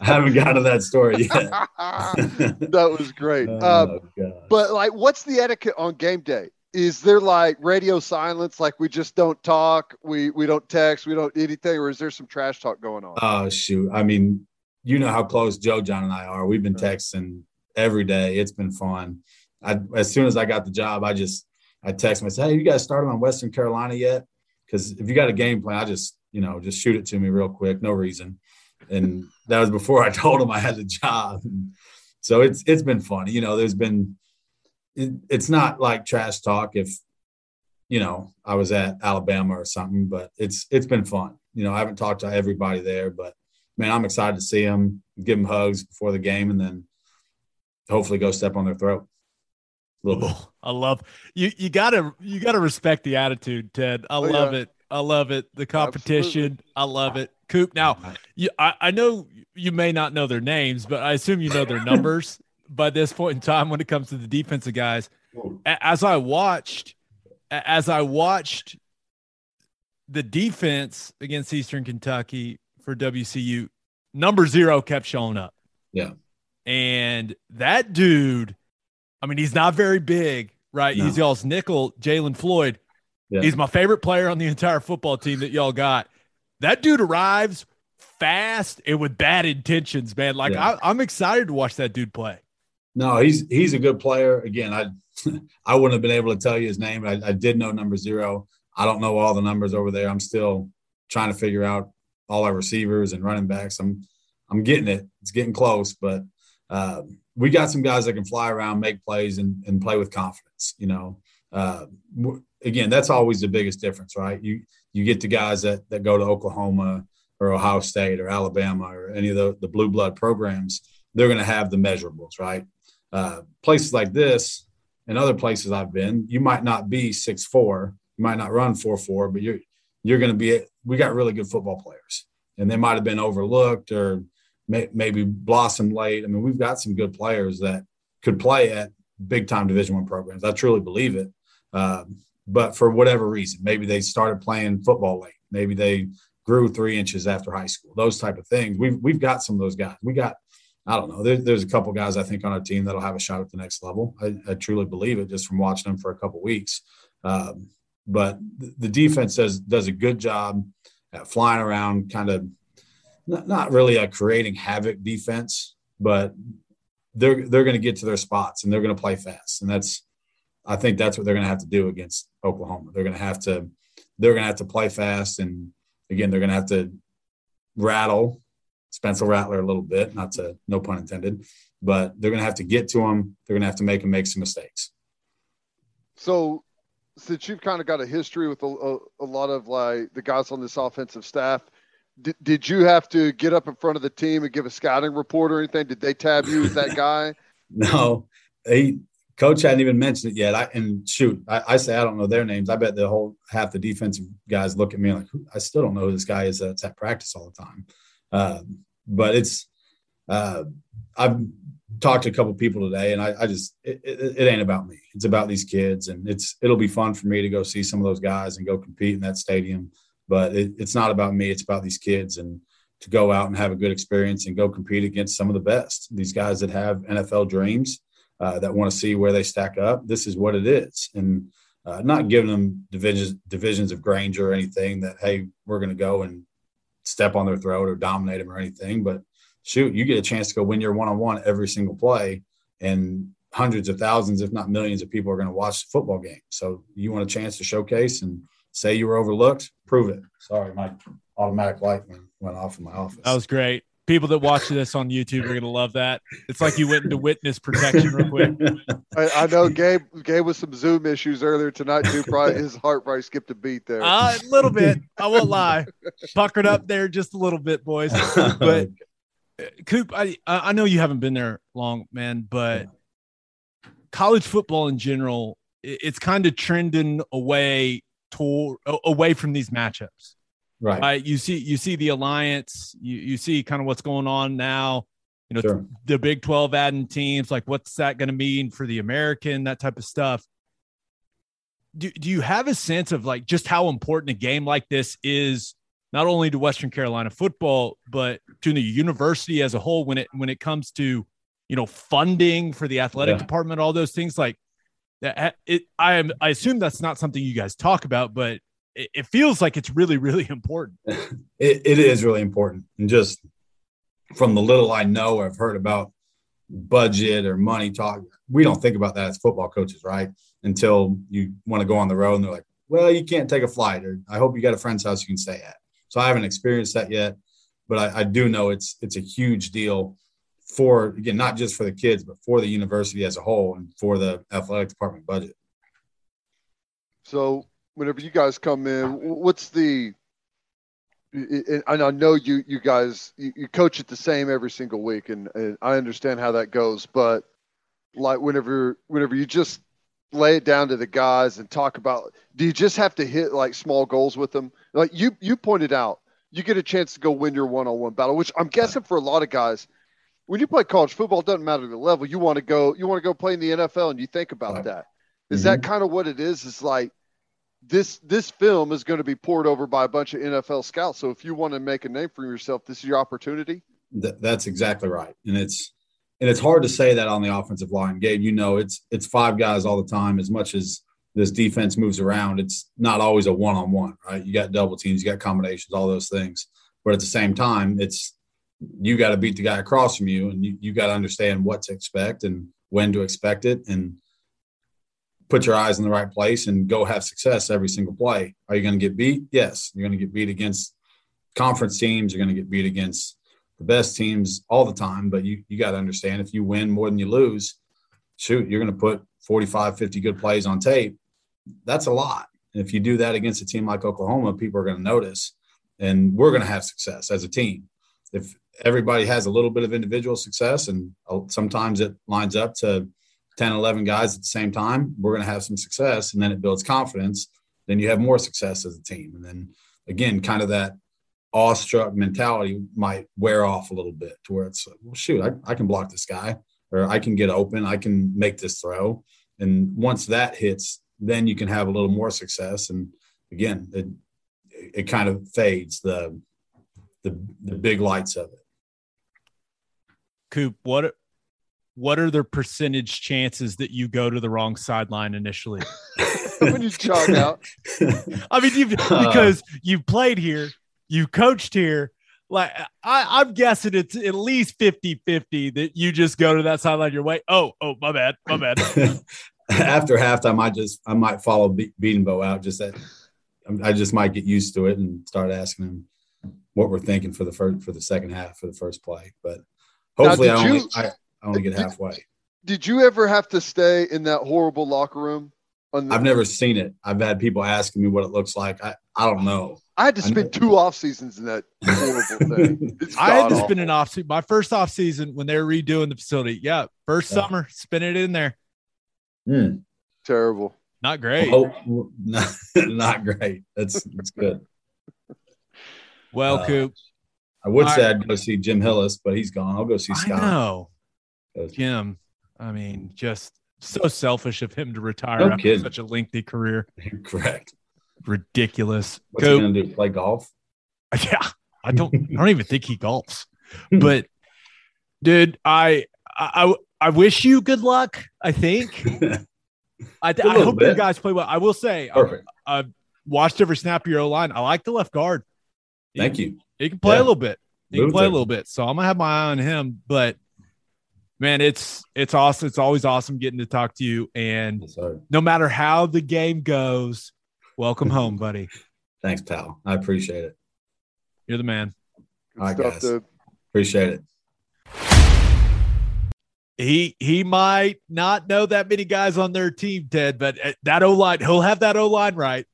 haven't got to that story yet. (laughs)
that was great. Oh, um, but like, what's the etiquette on game day? Is there like radio silence, like we just don't talk, we we don't text, we don't anything, or is there some trash talk going on?
Oh shoot! I mean, you know how close Joe, Jon, and I are. We've been texting every day. It's been fun. I, as soon as I got the job, I just I text said, "Hey, you guys started on Western Carolina yet?" Because if you got a game plan, I just you know, just shoot it to me real quick, no reason. And that was before (laughs) I told him I had the job. So it's it's been funny. You know, there's been it, it's not like trash talk if you know I was at Alabama or something, but it's it's been fun. You know, I haven't talked to everybody there, but man, I'm excited to see them, give them hugs before the game, and then hopefully go step on their throat.
A little bit. (laughs) I love you. You gotta you gotta respect the attitude, Ted. I oh, love yeah. it. I love it. The competition. Absolutely. I love it. Coop. Now, you, I, I know you may not know their names, but I assume you know their (laughs) numbers by this point in time when it comes to the defensive guys. As I watched, as I watched the defense against Eastern Kentucky for WCU, number zero kept showing up.
Yeah.
And that dude, I mean, he's not very big, right? No. He's y'all's nickel, Jalen Floyd. Yeah. He's my favorite player on the entire football team that y'all got. That dude arrives fast and with bad intentions, man. Like yeah. I, am excited to watch that dude play.
No, he's he's a good player. Again, I (laughs) I wouldn't have been able to tell you his name. I, I did know number zero. I don't know all the numbers over there. I'm still trying to figure out all our receivers and running backs. I'm I'm getting it. It's getting close, but uh, we got some guys that can fly around, make plays, and, and play with confidence. You know, uh, again, that's always the biggest difference, right? You you get the guys that that go to Oklahoma or Ohio State or Alabama or any of the, the blue blood programs, they're going to have the measurables, right? Uh, places like this and other places I've been, you might not be six four, you might not run four four, but you're you're going to be. We got really good football players, and they might have been overlooked or may, maybe blossom late. I mean, we've got some good players that could play at big time Division One programs. I truly believe it. Um, but for whatever reason, maybe they started playing football late. Maybe they grew three inches after high school. Those type of things. We've we've got some of those guys. We got I don't know. There, there's a couple guys I think on our team that'll have a shot at the next level. I, I truly believe it just from watching them for a couple weeks. Um, but the defense does does a good job at flying around, kind of not, not really a creating havoc defense, but they're they're going to get to their spots and they're going to play fast, and that's I think that's what they're going to have to do against Oklahoma. They're going to have to they're going to have to play fast, and again, they're going to have to rattle Spencer Rattler a little bit. Not to no pun intended, but they're going to have to get to him. They're going to have to make him make some mistakes.
So, since you've kind of got a history with a, a, a lot of like the guys on this offensive staff, did, did you have to get up in front of the team and give a scouting report or anything? Did they tab you as that guy? (laughs)
no, they Coach hadn't even mentioned it yet. I and shoot, I, I, say I don't know their names. I bet the whole half the defensive guys look at me like I still don't know who this guy is that's at practice all the time. Uh, but it's uh, I've talked to a couple people today, and I, I just it, it, it, ain't about me. It's about these kids, and it's it'll be fun for me to go see some of those guys and go compete in that stadium. But it, it's not about me. It's about these kids and to go out and have a good experience and go compete against some of the best. These guys that have NFL dreams uh, that want to see where they stack up. This is what it is, and uh, not giving them divisions divisions of Granger or anything that hey we're going to go and step on their throat or dominate them or anything, but shoot, you get a chance to go win your one on one every single play, and hundreds of thousands, if not millions, of people are going to watch the football game. So you want a chance to showcase and say you were overlooked, prove it. Sorry, my automatic light went, went off in my office.
That was great. People that watch this on YouTube are going to love that. It's like you went into witness protection real quick. (laughs)
I, I know Gabe Gabe with some Zoom issues earlier tonight too. Probably his heart probably skipped a beat there.
Uh, a little bit. I won't (laughs) lie. Puckered up there just a little bit, boys. But Coop, I I know you haven't been there long, man, but college football in general, it's kind of trending away toward away from these matchups.
right.
Right? You see, you see the alliance. You you see kind of what's going on now. You know,
Sure.
the Big Twelve adding teams. Like, what's that going to mean for the American? That type of stuff. Do Do you have a sense of like just how important a game like this is, not only to Western Carolina football, but to the university as a whole when it when it comes to you know funding for the athletic
Yeah.
department, all those things like that. It I am I assume that's not something you guys talk about, but it, it feels like it's really really important. (laughs)
it, it is really important. And just from the little I know, I've heard about budget or money talk. We don't think about that as football coaches, right? Until you want to go on the road and they're like, well, you can't take a flight, or I hope you got a friend's house you can stay at. So I haven't experienced that yet, but I, I do know it's it's a huge deal for again, not just for the kids, but for the university as a whole and for the athletic department budget.
So whenever you guys come in, what's the? And I know you you guys you, coach it the same every single week, and, and I understand how that goes. But like whenever whenever you just lay it down to the guys and talk about, do you just have to hit like small goals with them? Like you you pointed out, you get a chance to go win your one on one battle, which I'm guessing for a lot of guys. When you play college football, it doesn't matter the level. You want to go, you want to go play in the NFL, and you think about
Right.
that. Is mm-hmm. that kind of what it is? It's like this this film is going to be poured over by a bunch of NFL scouts. So if you want to make a name for yourself, this is your opportunity.
Th- that's exactly right, and it's and it's hard to say that on the offensive line, Gabe. You know, it's it's five guys all the time. As much as this defense moves around, it's not always a one on one, right? You got double teams, you got combinations, all those things. But at the same time, it's you got to beat the guy across from you, and you you got to understand what to expect and when to expect it, and put your eyes in the right place and go have success every single play. Are you going to get beat? Yes, you're going to get beat against conference teams. You're going to get beat against the best teams all the time, but you, you got to understand if you win more than you lose, shoot, you're going to put 45, 50 good plays on tape. That's a lot. And if you do that against a team like Oklahoma, people are going to notice and we're going to have success as a team. If everybody has a little bit of individual success and uh, sometimes it lines up to 10, 11 guys at the same time, we're going to have some success and then it builds confidence. Then you have more success as a team. And then again, kind of that awestruck mentality might wear off a little bit to where it's like, well, shoot, I, I can block this guy or I can get open, I can make this throw. And once that hits, then you can have a little more success. And again, it, it kind of fades the, the, the big lights of it.
Coop, what what are the percentage chances that you go to the wrong sideline initially?
when you jog out, (laughs)
I mean, you've, uh. because you've played here, you've coached here. Like I, I'm guessing it's at least 50 50 that you just go to that sideline your way. Oh, oh, my bad, my bad. (laughs)
After halftime, I just I might follow Be- Bedenbaugh out. Just that I just might get used to it and start asking him what we're thinking for the first for the second half for the first play. But hopefully,
did
I only
you-
I, I only get halfway.
did you ever have to stay in that horrible locker room? On the,
I've never seen it. I've had people asking me what it looks like. I, I don't know.
I had to spend two off seasons in that horrible (laughs) thing.
I had to
god-awful.
spend an off season. My first off season when they were redoing the facility. Yeah, first
Yeah.
summer, spin it in there.
Hmm.
terrible.
Not great.
Oh, (laughs) not, not great. That's that's good.
well,
uh,
Coop,
I would
I-
say I'd go see Jim Hillis, but he's gone. I'll go see
I
Scott.
know Jim. I mean, just so selfish of him to retire
No
after
kidding.
such a lengthy career. (laughs)
Correct.
Ridiculous.
What's he gonna do? Play golf? (laughs)
Yeah, I don't. I don't even think he golfs. (laughs) But, dude, I, I, I wish you good luck. I think. I, I hope you guys play well. I will say, I,
Perfect.
I've watched every snap of your line. I like the left guard.
Thank you.
He can play
Yeah.
a little bit. He can
Moved
play a little bit. So I'm gonna have my eye on him. But man, it's it's awesome. It's always awesome getting to talk to you. And
Yes,
no matter how the game goes, welcome home, (laughs) buddy.
Thanks, pal. I appreciate it.
You're the man.
Good
All right,
stuff,
guys.
dude.
Appreciate it.
He he might not know that many guys on their team, Ted, but uh, that O line, he'll have that O line right.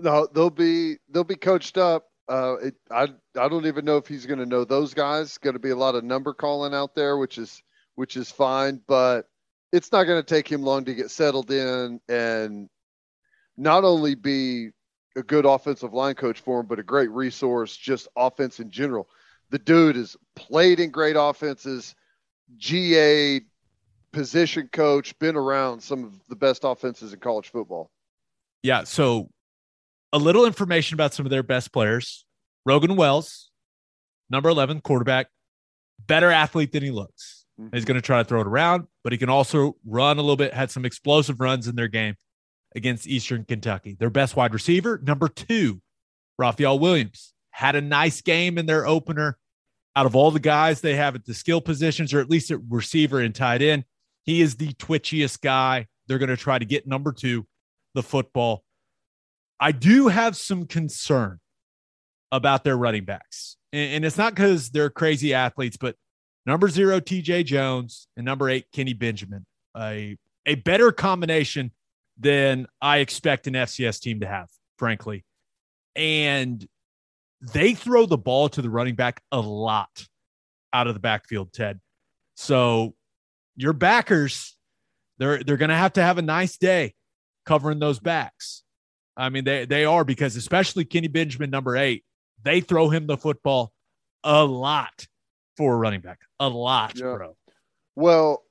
No, they'll be they'll be coached up. Uh, it, I I don't even know if he's going to know those guys. Going to be a lot of number calling out there, which is which is fine, but it's not going to take him long to get settled in and not only be a good offensive line coach for him, but a great resource, just offense in general. The dude has played in great offenses, GA position coach, been around some of the best offenses in college football.
Yeah. So a little information about some of their best players. Rogan Wells, number 11, quarterback, better athlete than he looks. Mm-hmm. He's going to try to throw it around, but he can also run a little bit, had some explosive runs in their game against Eastern Kentucky. Their best wide receiver, number two, Raphael Williams, had a nice game in their opener. Out of all the guys they have at the skill positions, or at least at receiver and tight end, he is the twitchiest guy. They're going to try to get number two, the football. I do have some concern about their running backs. And, and it's not because they're crazy athletes, but number zero, TJ Jones, and number eight, Kenny Benjamin. A, a better combination than I expect an FCS team to have, frankly. And they throw the ball to the running back a lot out of the backfield, Ted. So your backers, they're they're gonna have to have a nice day covering those backs. I mean, they they are because especially Kenny Benjamin, number eight, they throw him the football a lot for a running back. A lot,
Yeah.
bro.
Well,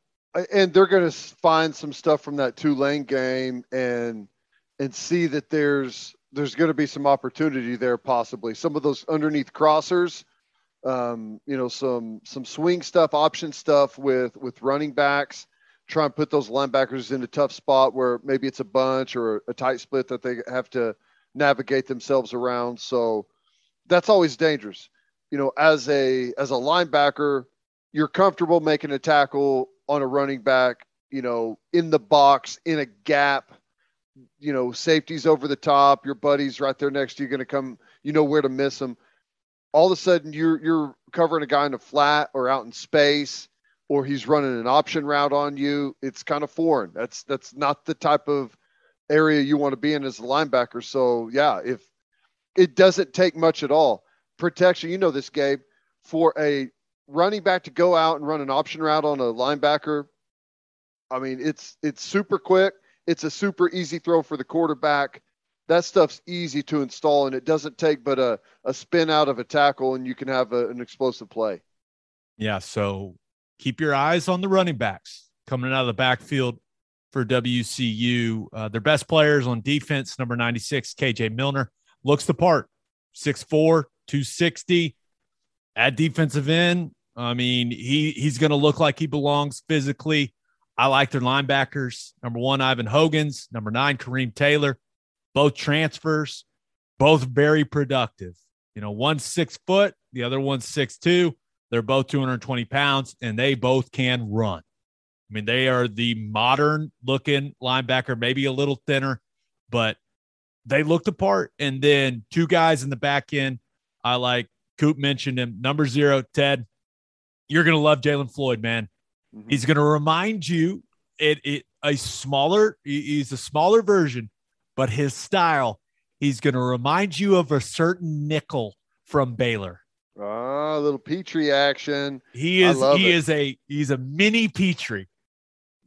and they're going to find some stuff from that Tulane game and and see that there's there's going to be some opportunity there possibly. Some of those underneath crossers, um, you know, some some swing stuff, option stuff with with running backs. Try and put those linebackers in a tough spot where maybe it's a bunch or a tight split that they have to navigate themselves around. So that's always dangerous. You know, as a as a linebacker, you're comfortable making a tackle on a running back, you know, in the box, in a gap, you know, safety's over the top, your buddy's right there next to you, to come, you know where to miss him. All of a sudden, you're you're covering a guy in a flat or out in space, or he's running an option route on you. It's kind of foreign. That's that's not the type of area you want to be in as a linebacker. So yeah, if it doesn't take much at all, protection. You know this, Gabe, for a running back to go out and run an option route on a linebacker. I mean, it's it's super quick. It's a super easy throw for the quarterback. That stuff's easy to install, and it doesn't take but a, a spin out of a tackle, and you can have a, an explosive play.
Yeah. So keep your eyes on the running backs coming out of the backfield for WCU. Uh, their best players on defense, number 96, KJ Milner, looks the part, 6'4, 260. At defensive end, I mean, he he's going to look like he belongs physically. I like their linebackers. Number one, Ivan Hogan's. Number nine, Kareem Taylor. Both transfers, both very productive. You know, one's six foot, the other one's six two. They're both 220 pounds and they both can run. I mean, they are the modern looking linebacker, maybe a little thinner, but they looked apart. And then two guys in the back end. I like Coop mentioned him. Number zero, Ted. You're going to love Jalen Floyd, man.
Mhm.
He's going to remind you it, it a smaller, he's a smaller version, but his style, he's going to remind you of a certain nickel from Baylor.
Ah, a little Pitre action.
He is he
it.
is a he's a mini Pitre.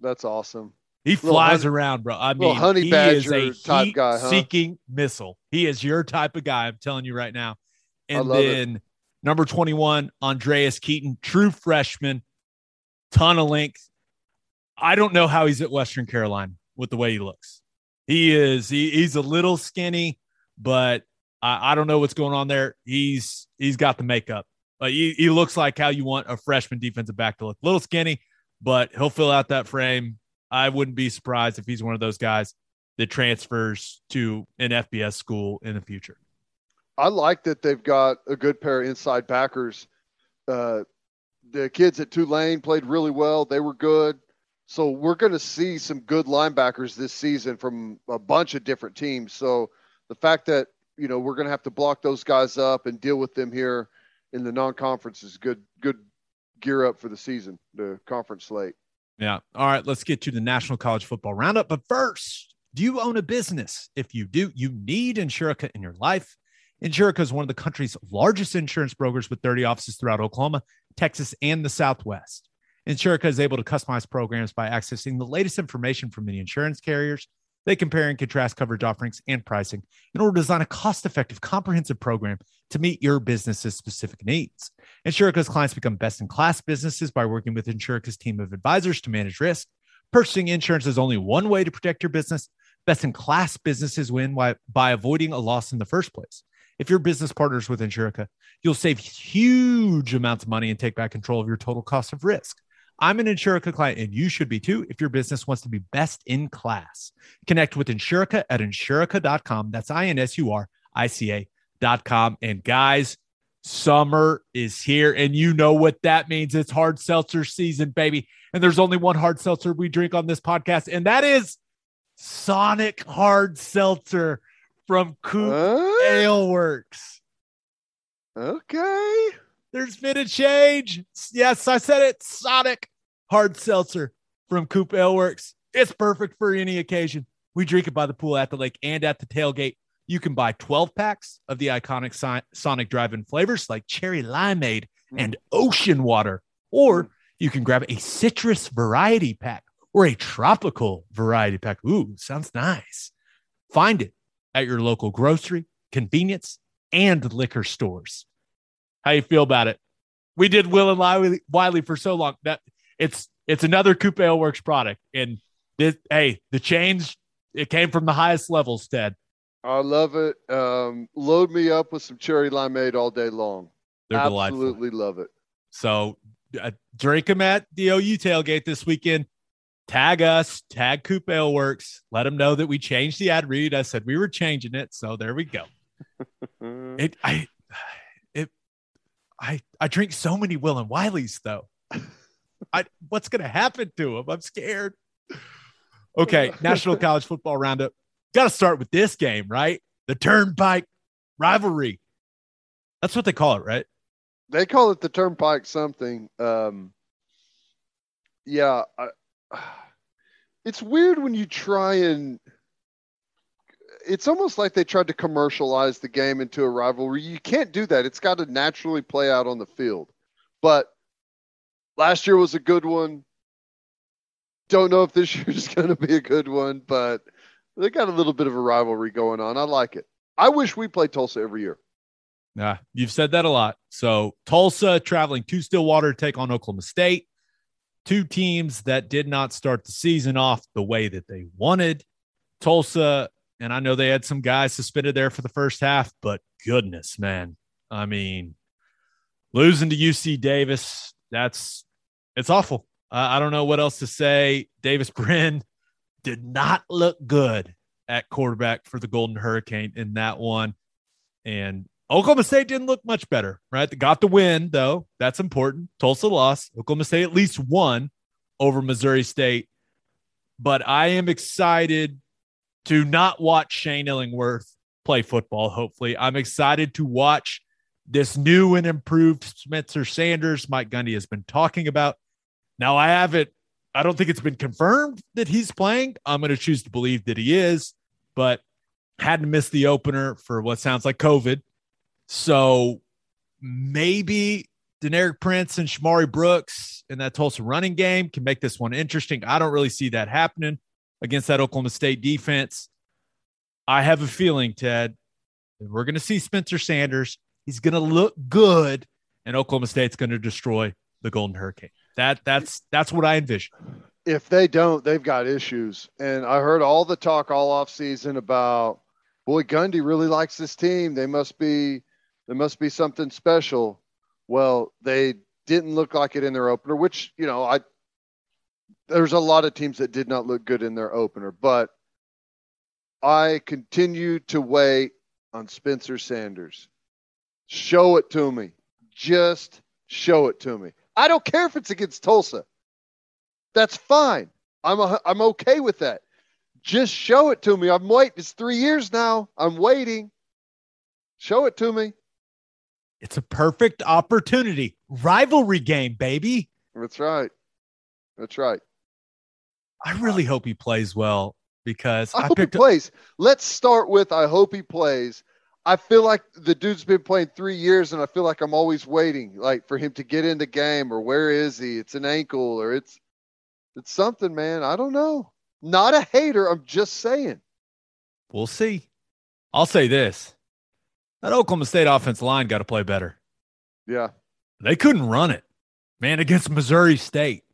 That's awesome.
He flies
honey-
around, bro. I mean,
honey
he
badger
is a
type guy, huh?
seeking missile. He is your type of guy. I'm telling you right now. And
love it.
then number 21, Andreas Keaton, true freshman, ton of length. I don't know how he's at Western Carolina with the way he looks. He is he, he's a little skinny, but I, I don't know what's going on there. He's he's got the makeup. But he, he looks like how you want a freshman defensive back to look. A little skinny, but he'll fill out that frame. I wouldn't be surprised if he's one of those guys that transfers to an FBS school in the future.
I like that they've got a good pair of inside backers. Uh, the kids at Tulane played really well. They were good. So we're going to see some good linebackers this season from a bunch of different teams. So the fact that you know we're going to have to block those guys up and deal with them here in the non-conference is good. Good gear up for the season, the conference slate.
Yeah. All right. Let's get to the National College Football Roundup. But first, do you own a business? If you do, you need Insurica in your life. Insurica is one of the country's largest insurance brokers with 30 offices throughout Oklahoma, Texas, and the Southwest. Insurica is able to customize programs by accessing the latest information from the insurance carriers. They compare and contrast coverage offerings and pricing in order to design a cost effective, comprehensive program to meet your business's specific needs. Insurica's clients become best in class businesses by working with Insurica's team of advisors to manage risk. Purchasing insurance is only one way to protect your business. Best in class businesses win by avoiding a loss in the first place. If your business partners with Insurica, you'll save huge amounts of money and take back control of your total cost of risk. I'm an Insurica client, and you should be too if your business wants to be best in class. Connect with Insurica at insurica.com. That's I N S U R I C A.com. And guys, summer is here, and you know what that means. It's hard seltzer season, baby. And there's only one hard seltzer we drink on this podcast, and that is Sonic Hard Seltzer from Coop uh, Ale Works.
Okay.
There's been a change. Yes, I said it. Sonic Hard Seltzer from Coop Ale Works. It's perfect for any occasion. We drink it by the pool, at the lake, and at the tailgate. You can buy 12 packs of the iconic Sonic drive in flavors like cherry limeade mm. and ocean water, or you can grab a citrus variety pack or a tropical variety pack. Ooh, sounds nice. Find it at your local grocery, convenience, and liquor stores. How you feel about it? We did Will and Wiley, Wiley for so long that it's it's another Coop Ale Works product, and this, hey, the change it came from the highest levels, Ted.
I love it. Um, load me up with some cherry limeade all day long. They're Absolutely delightful. love it.
So uh, drink them at the OU tailgate this weekend tag us, tag Coop Ale Works, let them know that we changed the ad read. I said we were changing it, so there we go. (laughs) it, I, I, I drink so many Will and Wileys though. I, what's gonna happen to him? I'm scared. Okay, (laughs) National College Football Roundup. Got to start with this game, right? The Turnpike rivalry. That's what they call it, right?
They call it the Turnpike something. Um, yeah, I, (sighs) it's weird when you try and it's almost like they tried to commercialize the game into a rivalry. You can't do that. It's got to naturally play out on the field. But last year was a good one. Don't know if this (laughs) year is going to be a good one, but they got a little bit of a rivalry going on. I like it. I wish we played Tulsa every year.
Yeah, you've said that a lot. So Tulsa traveling to Stillwater to take on Oklahoma State two teams that did not start the season off the way that they wanted. Tulsa, and I know they had some guys suspended there for the first half, but goodness, man. I mean, losing to UC Davis, that's it's awful. Uh, I don't know what else to say. Davis Brin (laughs) did not look good at quarterback for the Golden Hurricane in that one. And Oklahoma State didn't look much better, right? They got the win, though. That's important. Tulsa lost. Oklahoma State at least won over Missouri State. But I am excited to not watch Shane Illingworth play football, hopefully. I'm excited to watch this new and improved Spencer Sanders Mike Gundy has been talking about. Now, I haven't, I don't think it's been confirmed that he's playing. I'm going to choose to believe that he is, but hadn't missed the opener for what sounds like COVID. So maybe Deneric Prince and Shamari Brooks in that Tulsa running game can make this one interesting. I don't really see that happening against that Oklahoma State defense. I have a feeling, Ted, we're going to see Spencer Sanders. He's going to look good, and Oklahoma State's going to destroy the Golden Hurricane. That that's that's what I envision.
If they don't, they've got issues. And I heard all the talk all off season about, boy, Gundy really likes this team. They must be there must be something special. Well, they didn't look like it in their opener, which, you know, I there's a lot of teams that did not look good in their opener, but I continue to wait on Spencer Sanders. Show it to me. Just show it to me. I don't care if it's against Tulsa. That's fine. I'm a, I'm okay with that. Just show it to me. I'm waiting. It's three years now. I'm waiting. Show it to me.
It's a perfect opportunity. Rivalry game, baby.
That's right. That's right.
I really uh, hope he plays well because
I,
I,
hope he
up,
plays. Let's start with I hope he plays. I feel like the dude's been playing three years, and I feel like I'm always waiting, like for him to get in the game, or where is he? It's an ankle, or it's it's something, man. I don't know. Not a hater. I'm just saying.
we'll see. I'll say this. That Oklahoma State offense line got to play better.
Yeah.
They couldn't run it, man, against Missouri State.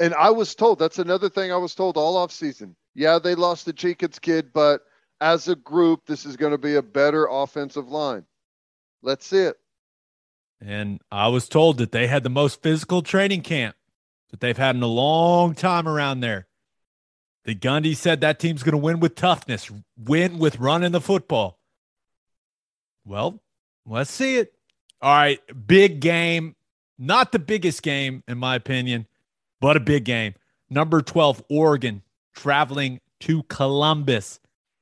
And I was told that's another thing I was told all off season. Yeah, they lost the Jenkins kid, but as a group, this is going to be a better offensive line. Let's see it.
And I was told that they had the most physical training camp that they've had in a long time around there. The Gundy said that team's going to win with toughness, win with running the football. Well, let's see it. All right, big game. Not the biggest game, in my opinion, but a big game. Number 12, Oregon, traveling to Columbus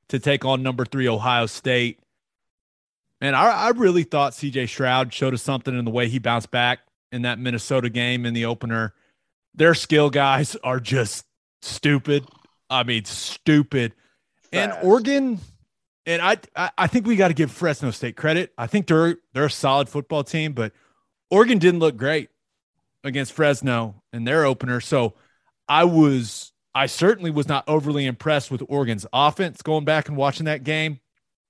to take on number three, Ohio State. And I, I really thought CJ Stroud showed us something in the way he bounced back in that Minnesota game in the opener. Their skill guys are just stupid. I mean, stupid. And Oregon, and I, I, I think we got to give Fresno State credit. I think they're they're a solid football team, but Oregon didn't look great against Fresno in their opener. So I was, I certainly was not overly impressed with Oregon's offense going back and watching that game.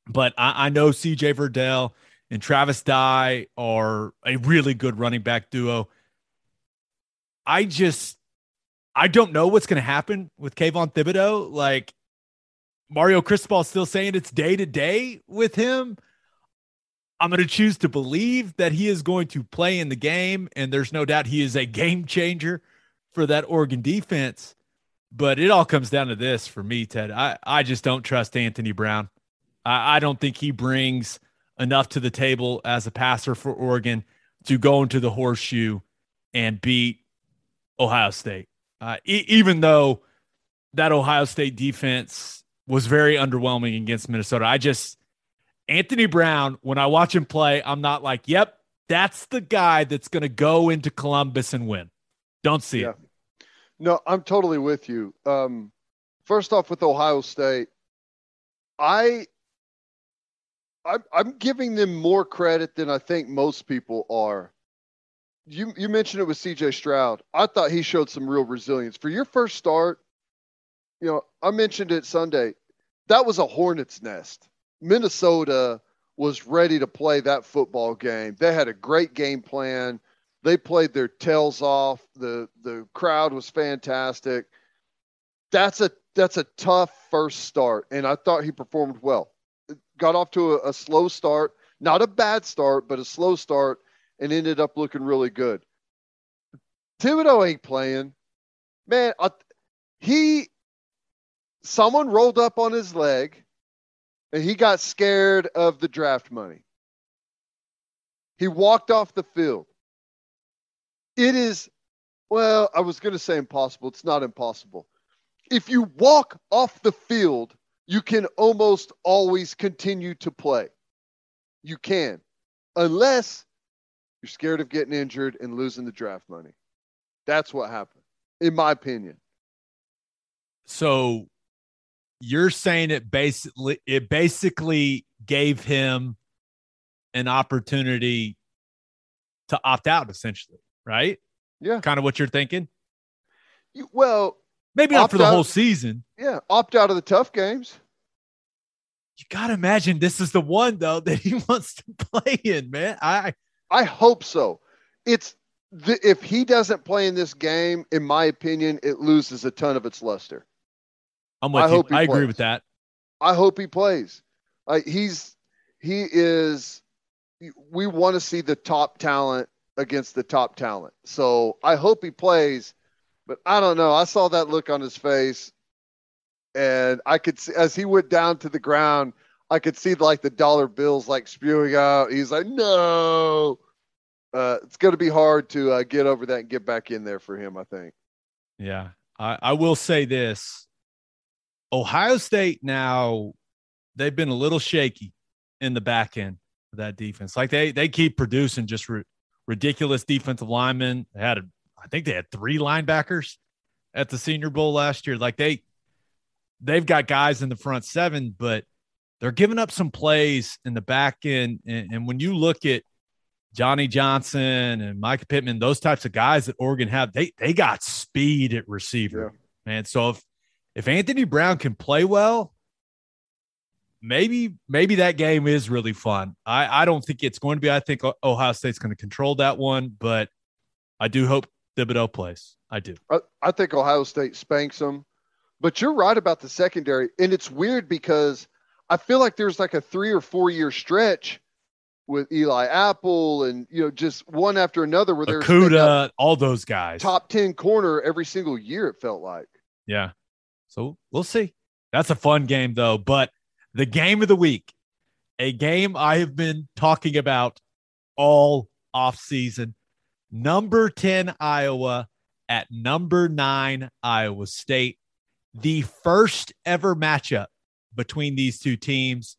But I, I know CJ Verdell and Travis Dye are a really good running back duo. I just, I don't know what's going to happen with Kayvon Thibodeaux. Like Mario Cristobal is still saying it's day to day with him. I'm going to choose to believe that he is going to play in the game, and there's no doubt he is a game changer for that Oregon defense. But it all comes down to this for me, Ted. I, I just don't trust Anthony Brown. I, I don't think he brings enough to the table as a passer for Oregon to go into the horseshoe and beat Ohio State. Uh, e- even though that Ohio State defense was very underwhelming against Minnesota, I just Anthony Brown. When I watch him play, I'm not like, "Yep, that's the guy that's going to go into Columbus and win." Don't see
Yeah.
it.
No, I'm totally with you. Um, first off, with Ohio State, I, I'm, I'm giving them more credit than I think most people are. You you mentioned it with C.J. Stroud. I thought he showed some real resilience for your first start. You know, I mentioned it Sunday. That was a hornet's nest. Minnesota was ready to play that football game. They had a great game plan they played their tails off. The the crowd was fantastic. That's a that's a tough first start, and I thought he performed well. Got off to a, a slow start, not a bad start, but a slow start, and ended up looking really good. Thibodeaux ain't playing, man. I, he someone rolled up on his leg, he got scared of the draft money. He walked off the field. It is well i was going to say impossible. It's not impossible. If you walk off the field you can almost always continue to play. You can unless you're scared of getting injured and losing the draft money. That's what happened in my opinion.
So you're saying it basically it basically gave him an opportunity to opt out essentially, right?
yeah
Kind of what you're thinking.
you, well
Maybe not for the
out.
whole season.
yeah opt out of the tough games
You got to imagine this is the one though that he (laughs) wants to play in, man. I
I hope so. It's the, if he doesn't play in this game, in my opinion, it loses a ton of its luster.
I'm with
I
you. I agree
plays.
with that.
I hope he plays. Like he's he is. We want to see the top talent against the top talent. So I hope he plays, but I don't know. I saw that look on his face, and I could see as he went down to the ground. I could see like the dollar bills like spewing out. He's like, no. Uh, it's going to be hard to uh, get over that and get back in there for him. I think.
Yeah, I, I will say this: Ohio State now they've been a little shaky in the back end of that defense. Like they they keep producing just ri- ridiculous defensive linemen. They had a, I think they had three linebackers at the Senior Bowl last year. Like they they've got guys in the front seven, but they're giving up some plays in the back end. And, and when you look at Johnny Johnson and Mycah Pittman, those types of guys that Oregon have, they they got speed at receiver, man. So if if Anthony Brown can play well, maybe maybe that game is really fun. I I don't think it's going to be. I think Ohio State's going to control that one, but I do hope Thibodeaux plays. I do.
I, I think Ohio State spanks them, but you're right about the secondary, and it's weird because I feel like there's like a three or four year stretch with Eli Apple and you know just one after another where there's
Okudah, all those guys,
top ten corner every single year. It felt like.
Yeah. So we'll see. That's a fun game though. But the game of the week, a game I have been talking about all off season. Number 10 Iowa at number 9 Iowa State. The first ever matchup between these two teams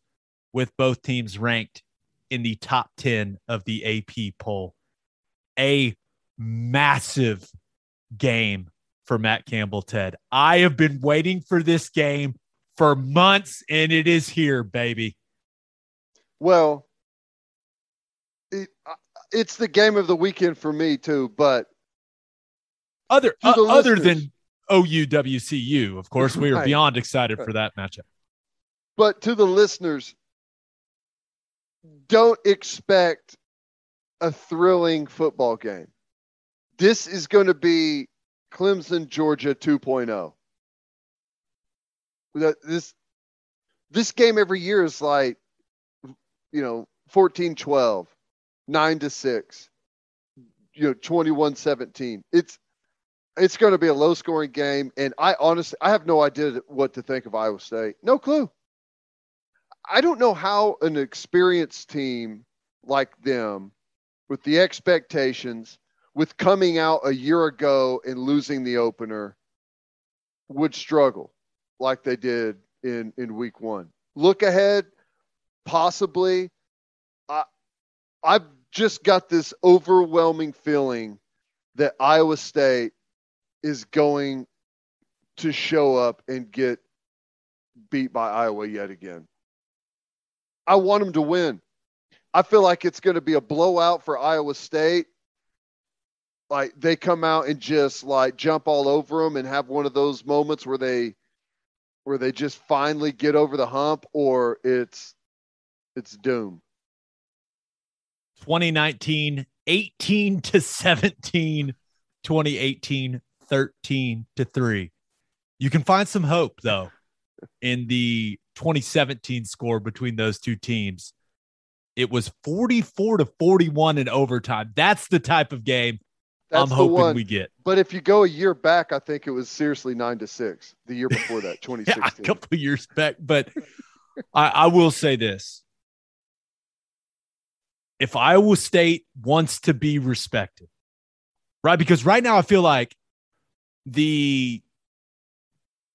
with both teams ranked in the top 10 of the AP poll. A massive game for Matt Campbell, Ted. I have been waiting for this game for months, and it is here, baby.
Well, it, it's the game of the weekend for me too, but
other uh, other than OUWCU, of course, we are right. beyond excited right. for that matchup.
But to the listeners, don't expect a thrilling football game. This is going to be Clemson, Georgia 2.0. This this game every year is like you know 14 12 9 to 6 you know 21 17 it's it's going to be a low scoring game and i honestly i have no idea what to think of iowa state. No clue. I don't know how an experienced team like them with the expectations with coming out a year ago and losing the opener would struggle like they did in in week 1 look ahead possibly i i've just got this overwhelming feeling that Iowa State is going to show up and get beat by Iowa yet again. I want them to win. I feel like it's going to be a blowout for Iowa State. Like they come out and just like jump all over them and have one of those moments where they where they just finally get over the hump or it's it's doom.
2019 18 to 17 2018 13 to 3 you can find some hope though in the 2017 score between those two teams. It was 44 to 41 in overtime. That's the type of game That's i'm hoping we get
but if you go a year back i think it was seriously 9 to 6 the year before that 2016 (laughs) yeah,
a couple years back but I, I will say this if Iowa State wants to be respected, right? Because right now I feel like the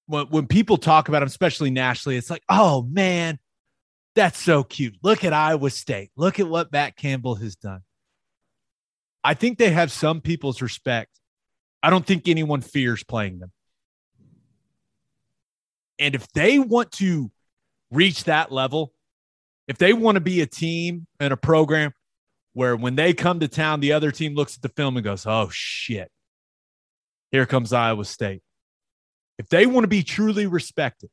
when, when people talk about them, especially nationally, it's like, oh man, that's so cute. Look at Iowa State. Look at what Matt Campbell has done. I think they have some people's respect. I don't think anyone fears playing them. And if they want to reach that level, if they want to be a team and a program where when they come to town, the other team looks at the film and goes, oh, shit, here comes Iowa State. If they want to be truly respected,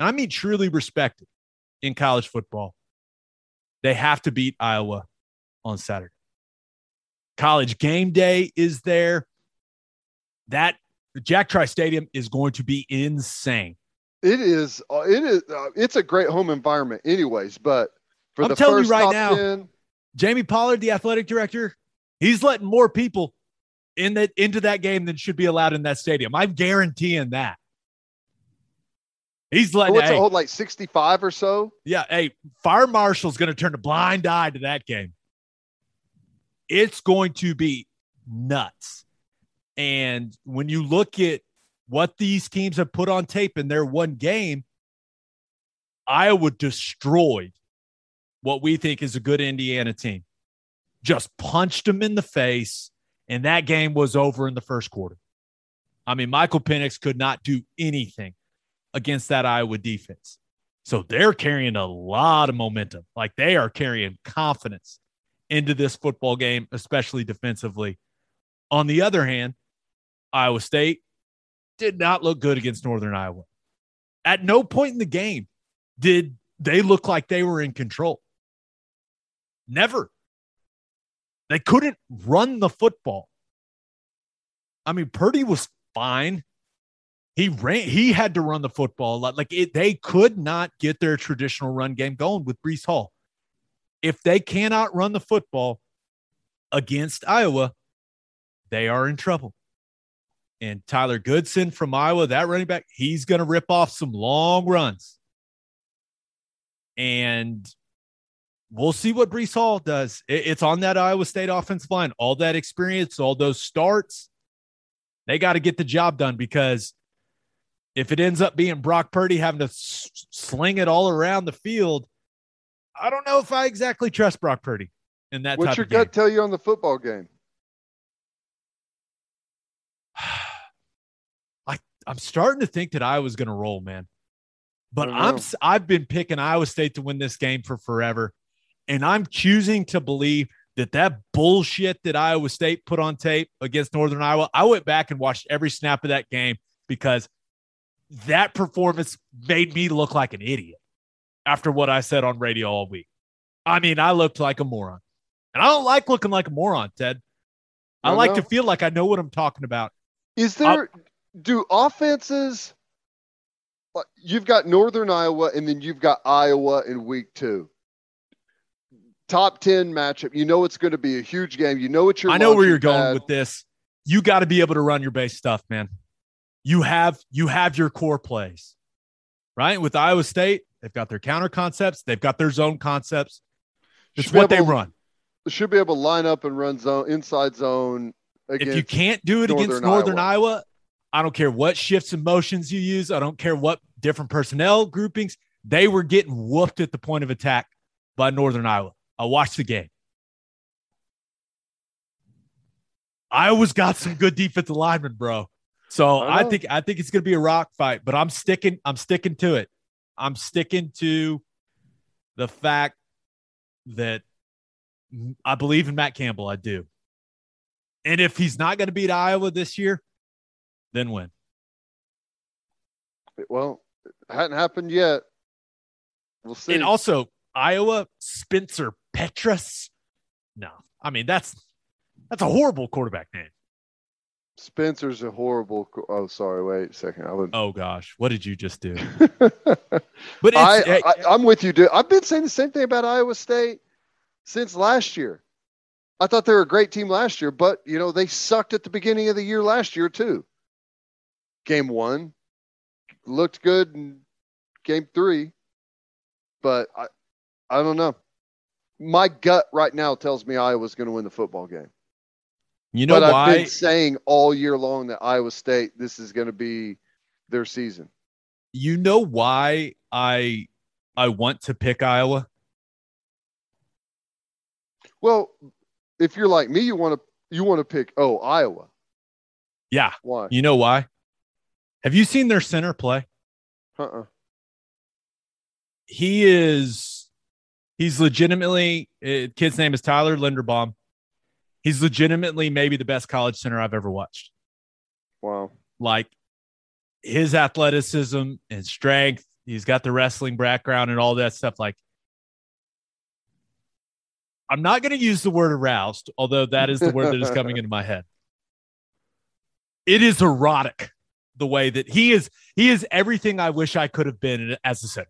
and I mean truly respected in college football, they have to beat Iowa on Saturday. College game day is there. That Jack Trice Stadium is going to be insane.
It is. Uh, it is. Uh, it's a great home environment, anyways. But for
I'm
the
telling
first
you right now,
10,
Jamie Pollard, the athletic director, he's letting more people in that into that game than should be allowed in that stadium. I'm guaranteeing that. He's letting
What's
hey,
it hold like 65 or so?
Yeah, hey, fire marshal's going to turn a blind eye to that game. It's going to be nuts. And when you look at what these teams have put on tape in their one game, Iowa destroyed what we think is a good Indiana team. Just punched them in the face, and that game was over in the first quarter. I mean, Michael Penix could not do anything against that Iowa defense. So they're carrying a lot of momentum. Like they are carrying confidence into this football game, especially defensively. On the other hand, Iowa State did not look good against Northern Iowa. At no point in the game did they look like they were in control. Never. They couldn't run the football. I mean, Purdy was fine. He ran. He had to run the football a lot. Like it, they could not get their traditional run game going with Breece Hall. If they cannot run the football against Iowa, they are in trouble. And Tyler Goodson from Iowa, that running back, he's going to rip off some long runs. And we'll see what Breece Hall does. It's on that Iowa State offensive line. All that experience, all those starts, they got to get the job done because if it ends up being Brock Purdy having to sling it all around the field, I don't know if I exactly trust Brock Purdy in that
What's
type
your
of game.
gut tell you on the football game? (sighs)
I I'm starting to think that I was going to roll, man. But I'm I've been picking Iowa State to win this game for forever, and I'm choosing to believe that that bullshit that Iowa State put on tape against Northern Iowa. I went back and watched every snap of that game because that performance made me look like an idiot after what I said on radio all week. I mean, I looked like a moron, and I don't like looking like a moron, Ted. I
I
like
know.
to feel like I know what I'm talking about.
Is there do offenses you've got Northern Iowa and then you've got Iowa in week two. Top ten matchup. You know it's going to be a huge game. You know it's your
I know where you're going
pad.
with this. You got to be able to run your base stuff, man. You have you have your core plays, right? With Iowa State, they've got their counter concepts, they've got their zone concepts. It's what they run.
Should be able to line up and run zone inside zone against
If you can't do it against
Northern
Northern
Iowa.
Iowa. I don't care what shifts and motions you use. I don't care what different personnel groupings. They were getting whooped at the point of attack by Northern Iowa. I watched the game. Iowa's got some good defensive linemen, bro. So
I
I, think I think it's gonna be a rock fight, but I'm sticking, I'm sticking to it. I'm sticking to the fact that I believe in Matt Campbell. I do. And if he's not going to beat Iowa this year, then when?
well, it hadn't happened yet. We'll see.
And also Iowa, Spencer Petras. No, I mean that's that's a horrible quarterback name.
Spencer's a horrible. co- Oh, sorry. Wait a second. I would.
Oh gosh, what did you just do? (laughs) But it's,
I, I, I'm with you, dude. I've been saying the same thing about Iowa State since last year. I thought they were a great team last year, but you know they sucked at the beginning of the year last year too. Game one looked good in game three, but I, I don't know. My gut right now tells me Iowa's going to win the football game.
You know
but I've
why?
been saying all year long that Iowa State this is going to be their season.
You know why I I want to pick Iowa?
Well, if you're like me, you want to you want to pick oh Iowa.
Yeah,
Why?
you know why? Have you seen their center play?
Uh-uh.
he is he's legitimately uh, kid's name is Tyler Linderbaum. He's legitimately maybe the best college center I've ever watched.
Wow.
Like his athleticism and strength, he's got the wrestling background and all that stuff like I'm not going to use the word aroused, although that is the word that is coming into my head. It is erotic the way that he is he is everything I wish I could have been as a center.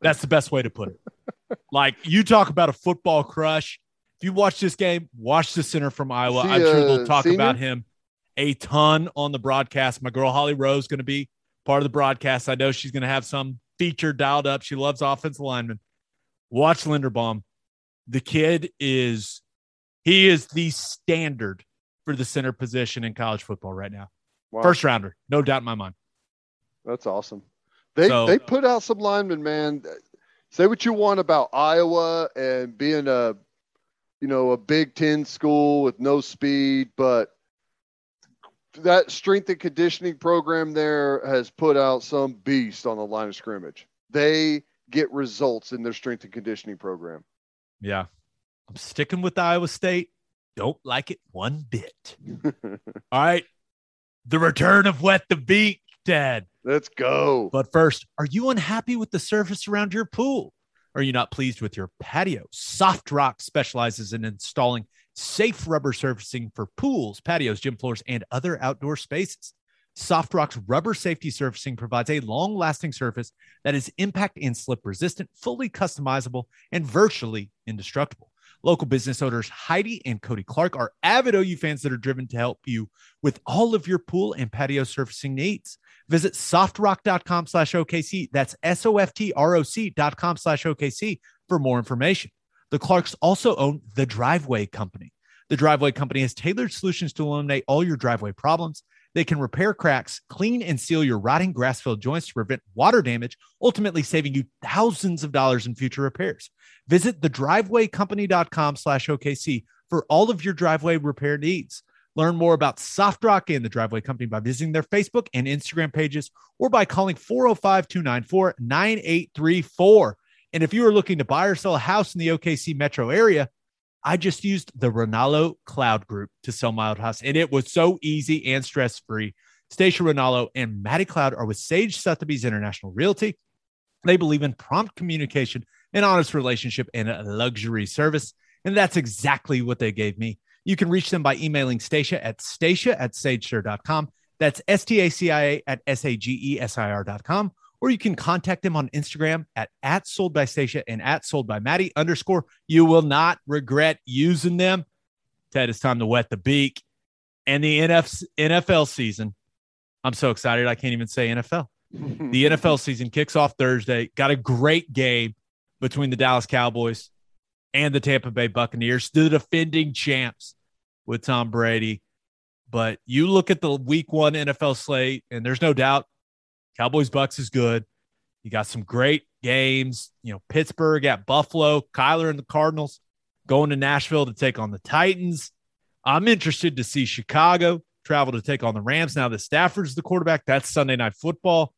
That's the best way to put it. Like you talk about a football crush. If you watch this game, watch the center from Iowa. I'm sure they'll talk
senior?
about him a ton on the broadcast. My girl Holly Rose is going to be part of the broadcast. I know she's going to have some feature dialed up. She loves offensive linemen. Watch Linderbaum. The kid is he is the standard for the center position in college football right now.
Wow.
First rounder, no doubt in my mind.
That's awesome. They
So-
they put out some linemen, man. Say what you want about Iowa and being a you know a Big Ten school with no speed, but that strength and conditioning program there has put out some beast on the line of scrimmage. They get results in their strength and conditioning program.
Yeah. I'm sticking with Iowa State. Don't like it one bit. (laughs) All right. The return of Wet the Beak, Dad.
Let's go.
But first, are you unhappy with the surface around your pool? Are you not pleased with your patio? Soft Rock specializes in installing safe rubber surfacing for pools, patios, gym floors, and other outdoor spaces. Soft Rock's rubber safety surfacing provides a long lasting surface that is impact and slip resistant, fully customizable, and virtually indestructible. Local business owners Heidi and Cody Clark are avid OU fans that are driven to help you with all of your pool and patio surfacing needs. Visit softrock.com slash OKC. That's S O F T R O C dot com slash OKC for more information. The Clarks also own the Driveway Company. The Driveway Company has tailored solutions to eliminate all your driveway problems. They can repair cracks, clean and seal your rotting grass filled joints to prevent water damage, ultimately saving you thousands of dollars in future repairs. Visit thedrivewaycompany.com slash OKC for all of your driveway repair needs. Learn more about Soft Rock and the Driveway Company by visiting their Facebook and Instagram pages or by calling 405 294 9834. And if you are looking to buy or sell a house in the OKC metro area, I just used the Ronaldo Cloud Group to sell my old house, and it was so easy and stress free. Stacia Ronaldo and Maddie Cloud are with Sage Sotheby's International Realty. They believe in prompt communication, an honest relationship, and a luxury service. And that's exactly what they gave me. You can reach them by emailing Stacia at stacia at sagesir.com. That's S T A C I A at S A G E S I R.com. Or you can contact them on Instagram at, at sold by Stacia and at sold by Maddie underscore. You will not regret using them. Ted, it's time to wet the beak. And the NF, NFL season, I'm so excited. I can't even say NFL. (laughs) The NFL season kicks off Thursday. Got a great game between the Dallas Cowboys and the Tampa Bay Buccaneers, the defending champs with Tom Brady. But you look at the week one NFL slate, and there's no doubt Cowboys Bucks is good. You got some great games. You know, Pittsburgh at Buffalo, Kyler and the Cardinals going to Nashville to take on the Titans. I'm interested to see Chicago travel to take on the Rams now that Stafford's the quarterback. That's Sunday night football.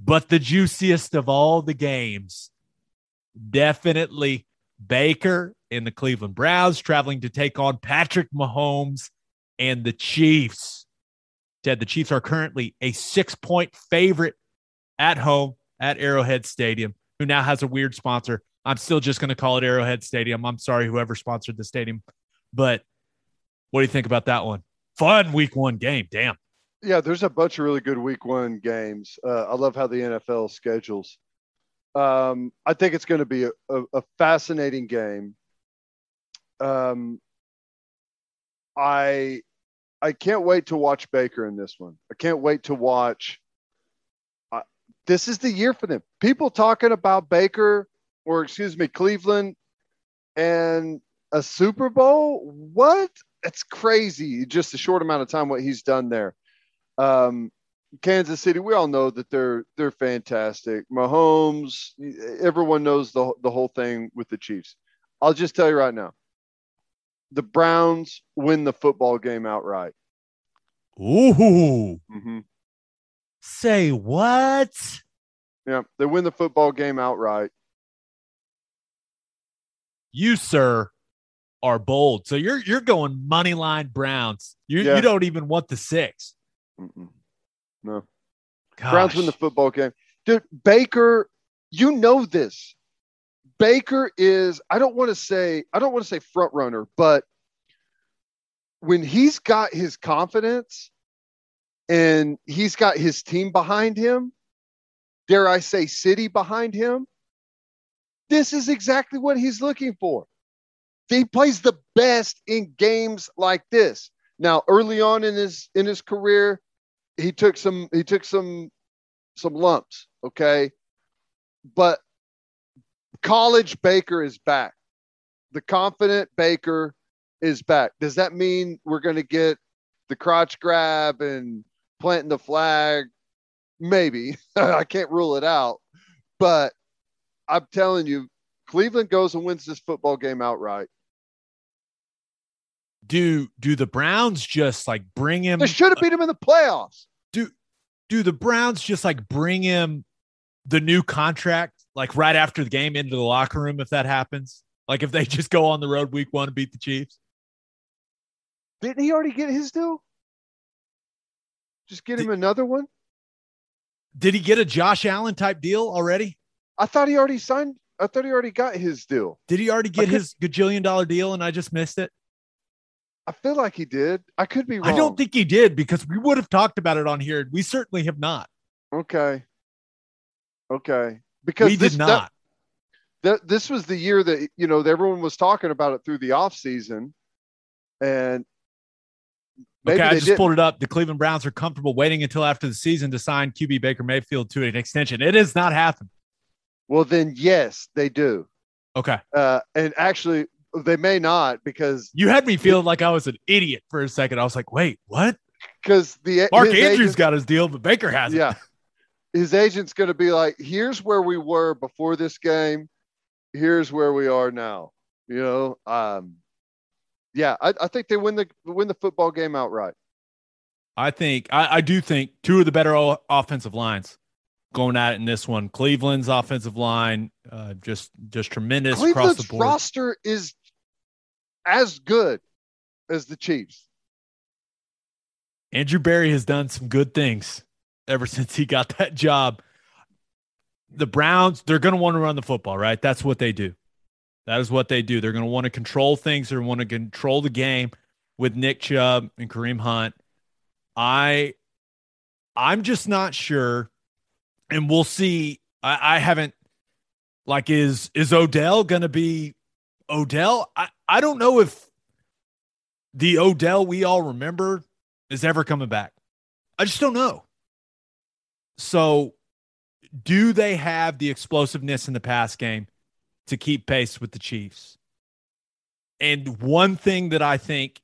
But the juiciest of all the games, definitely Baker and the Cleveland Browns traveling to take on Patrick Mahomes and the Chiefs. Ted, the Chiefs are currently a six point favorite at home at Arrowhead Stadium, who now has a weird sponsor. I'm still just going to call it Arrowhead Stadium. I'm sorry, whoever sponsored the stadium. But what do you think about that one? Fun week one game. Damn.
Yeah, there's a bunch of really good week one games. Uh, I love how the NFL schedules. Um, I think it's going to be a, a, a fascinating game. Um, I I can't wait to watch Baker in this one. I can't wait to watch. Uh, this is the year for them. People talking about Baker, or excuse me, Cleveland, and a Super Bowl. What? It's crazy. Just a short amount of time what he's done there. Um, Kansas City, we all know that they're they're fantastic. Mahomes, everyone knows the the whole thing with the Chiefs. I'll just tell you right now, the Browns win the football game outright.
Ooh.
Mm-hmm.
Say what?
Yeah, they win the football game outright.
You, sir, are bold. So you're you're going money line Browns. You
Yeah.
you don't even want the six.
Mm-mm. No,
Gosh.
Browns win the football game, dude. Baker, you know this. Baker is. I don't want to say. I don't want to say front runner, but when he's got his confidence and he's got his team behind him, dare I say, city behind him, this is exactly what he's looking for. He plays the best in games like this. Now, early on in his in his career, he took some he took some some lumps, okay? But college Baker is back. The confident Baker is back. Does that mean we're going to get the crotch grab and planting the flag? Maybe. (laughs) I can't rule it out. But I'm telling you, Cleveland goes and wins this football game outright.
Do do the Browns just like bring him?
They should have beat him in the playoffs.
Do do the Browns just like bring him the new contract like right after the game into the locker room if that happens? Like if they (laughs) just go on the road week one and beat the Chiefs?
Didn't he already get his deal? Just get him another one?
Did he get a Josh Allen type deal already?
I thought he already signed. I thought he already got his deal.
Did he already get his gajillion dollar deal and I just missed it?
I feel like he did. I could be wrong.
I don't think he did because we would have talked about it on here. We certainly have not.
Okay. Okay. Because
we
this,
did not.
that this was the year that you know everyone was talking about it through the off season, and maybe
okay, I just
didn't.
pulled it up. The Cleveland Browns are comfortable waiting until after the season to sign QB Baker Mayfield to an extension. It has not happened.
Well, then yes, they do,
Okay.
uh, and actually they may not because
You had me feeling like I was an idiot for a second. I was like, wait, what?
because the
Mark Andrews
agent-
got his deal, but Baker hasn't.
yeah, his agent's going to be like, here's where we were before this game, here's where we are now. You know, um, yeah, I, I think they win the win the football game outright.
I think I, I do think two of the better o- offensive lines going at it in this one. Cleveland's offensive line, uh, just just tremendous across
Cleveland's
the board.
roster is as good as the Chiefs.
Andrew Berry has done some good things ever (laughs) since he got that job. The Browns, they're going to want to run the football, right? That's what they do. That is what they do. They're going to want to control things. They're want to control the game with Nick Chubb and Kareem Hunt. I, I'm just not sure, and we'll see. I, I haven't like is is Odell going to be Odell? I I don't know if the Odell we all remember is ever coming back. I just don't know. So, do they have the explosiveness in the pass game to keep pace with the Chiefs? And one thing that I think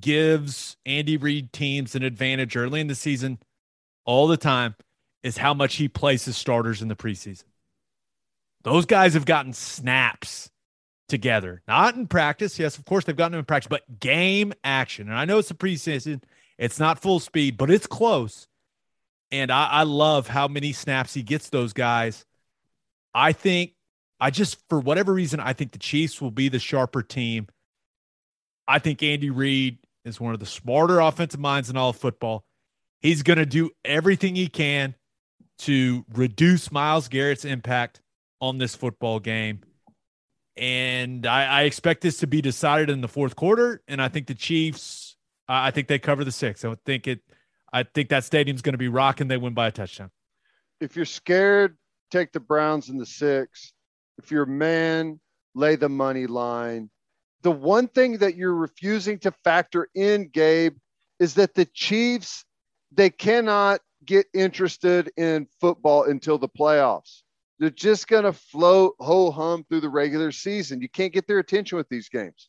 gives Andy Reid teams an advantage early in the season all the time is how much he places starters in the preseason. Those guys have gotten snaps together, not in practice. Yes, of course, they've gotten them in practice, but game action. And I know it's a preseason, it's not full speed, but it's close. And I, I love how many snaps he gets those guys. I think, I just, for whatever reason, I think the Chiefs will be the sharper team. I think Andy Reid is one of the smarter offensive minds in all of football. He's going to do everything he can to reduce Myles Garrett's impact on this football game. And I, I expect this to be decided in the fourth quarter. And I think the Chiefs, I think they cover the six. I would think it, I think that stadium's going to be rocking. They win by a touchdown.
If you're scared, take the Browns in the six. If you're a man, lay the money line. The one thing that you're refusing to factor in, Gabe, is that the Chiefs, they cannot get interested in football until the playoffs. They're just going to float ho hum through the regular season. You can't get their attention with these games.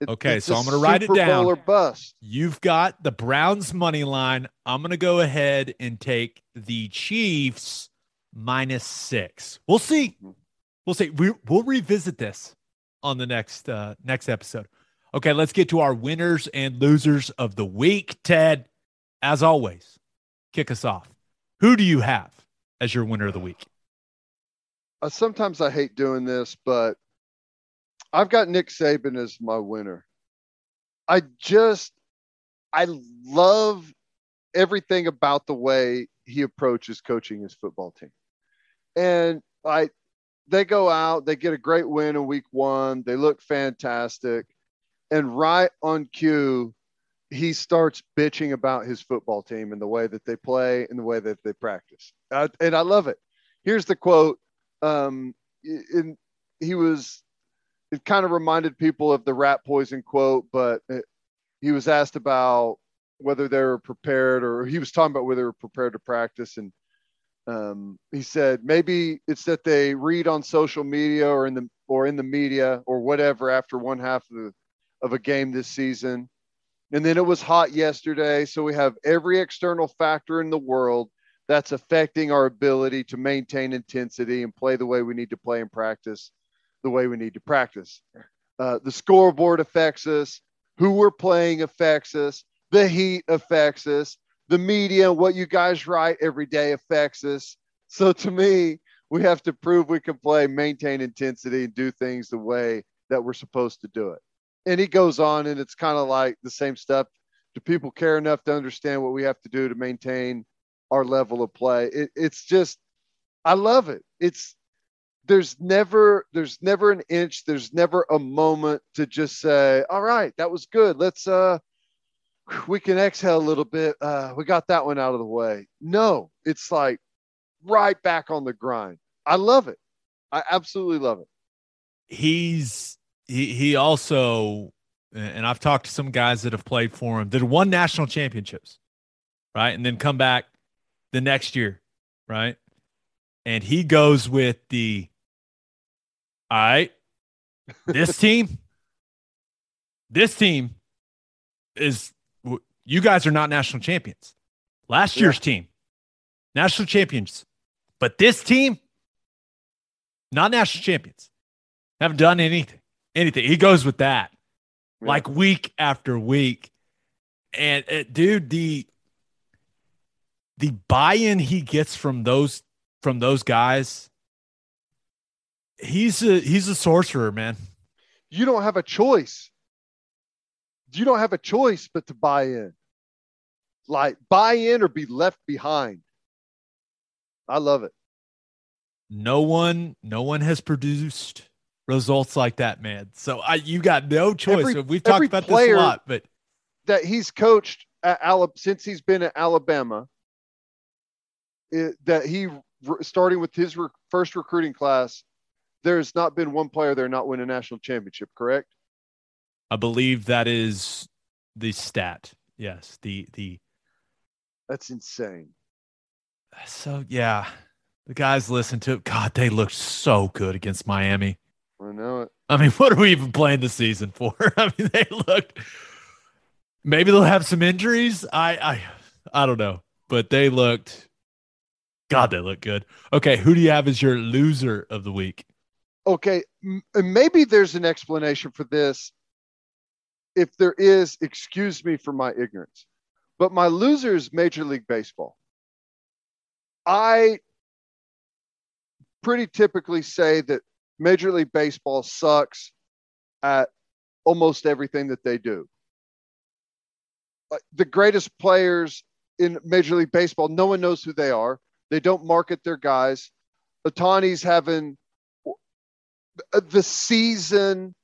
It-
Okay, so I'm gonna write it down.
Bowl or bust.
You've got the Browns money line. I'm going to go ahead and take the Chiefs minus six. We'll see. We'll see. We, we'll revisit this on the next uh, next episode. Okay, let's get to our winners and losers of the week. Ted, as always, kick us off. Who do you have as your winner of the week?
uh, sometimes I hate doing this, but I've got Nick Saban as my winner. I just, I love everything about the way he approaches coaching his football team. And I, they go out, they get a great win in week one, they look fantastic. And right on cue, he starts bitching about his football team and the way that they play and the way that they practice. Uh, and I love it. Here's the quote um, in, he was it kind of reminded people of the rat poison quote, but it, he was asked about whether they were prepared or he was talking about whether they were prepared to practice. And Um, he said maybe it's that they read on social media or in the or in the media or whatever after one half of, the, of a game this season. And then it was hot yesterday, so we have every external factor in the world that's affecting our ability to maintain intensity and play the way we need to play in practice the way we need to practice. Uh, the scoreboard affects us. Who we're playing affects us. The heat affects us. The media, what you guys write every day affects us. So to me, we have to prove we can play, maintain intensity, and do things the way that we're supposed to do it. And he goes on, and it's kind of like the same stuff. Do people care enough to understand what we have to do to maintain our level of play? It, it's just, I love it. It's there's never there's never an inch there's never a moment to just say all right that was good. Let's uh we can exhale a little bit. Uh we got that one out of the way. No it's like right back on the grind. I love it. I absolutely love it.
He's he he also and I've talked to some guys that have played for him that won national championships, right? And then come back the next year, right? And he goes with the all right. This (laughs) team, this team is, you guys are not national champions. Last year's team, national champions. But this team, not national champions. Haven't done anything. Anything. He goes with that yeah. like week after week. And uh, dude, the the buy-in he gets from those from those guys he's a he's a sorcerer, man.
You don't have a choice. You don't have a choice but to buy in. Like buy in or be left behind. I love it.
No one, no one has produced results like that, man. So I, you got no choice. Every, We've talked about this a lot, but
that he's coached at Alabama since he's been at Alabama. It, that he starting with his re- first recruiting class there's not been one player there not win a national championship, correct?
I believe that is the stat. Yes, the the.
That's insane.
So yeah, the guys listened to it. God, they looked so good against Miami.
I know it.
I mean, (laughs) what are we even playing the season for? (laughs) I mean, they looked. Maybe they'll have some injuries. I I I don't know, but they looked. God, they look good. Okay, who do you have as your loser of the week?
Okay, m- maybe there's an explanation for this. If there is, excuse me for my ignorance. But my loser is Major League Baseball. I pretty typically say that Major League Baseball sucks at almost everything that they do. The greatest players in Major League Baseball, no one knows who they are. They don't market their guys. Ohtani's having the season,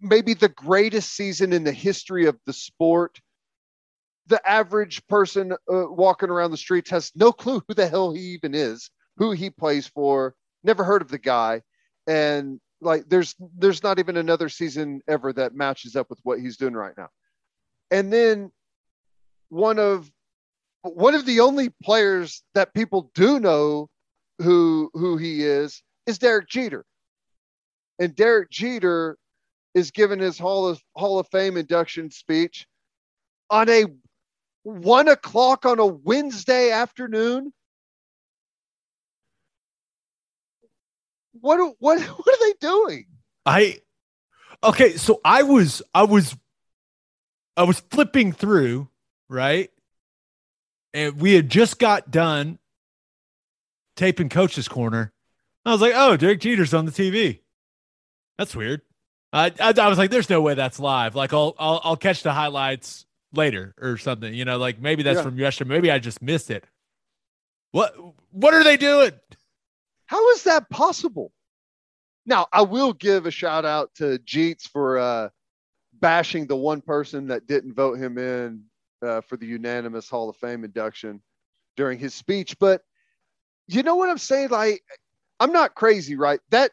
maybe the greatest season in the history of the sport. The average person uh, walking around the streets has no clue who the hell he even is, who he plays for, never heard of the guy, and like there's there's not even another season ever that matches up with what he's doing right now. And then one of one of the only players that people do know who who he is is Derek Jeter and Derek Jeter is giving his Hall of Hall of Fame induction speech on a one o'clock on a Wednesday afternoon. What what (laughs) what are they doing?
I okay, so I was I was I was flipping through, right? And we had just got done taping coach's corner. I was like, oh, Derek Jeter's on the TV. That's weird. I, I, I was like, there's no way that's live. Like, I'll I'll, I'll catch the highlights later or something. You know, like maybe that's yeah. from yesterday. Maybe I just missed it. What what are they doing?
How is that possible? Now, I will give a shout out to Jeets for uh, bashing the one person that didn't vote him in uh, for the unanimous Hall of Fame induction during his speech. But you know what I'm saying? Like, I'm not crazy, right? That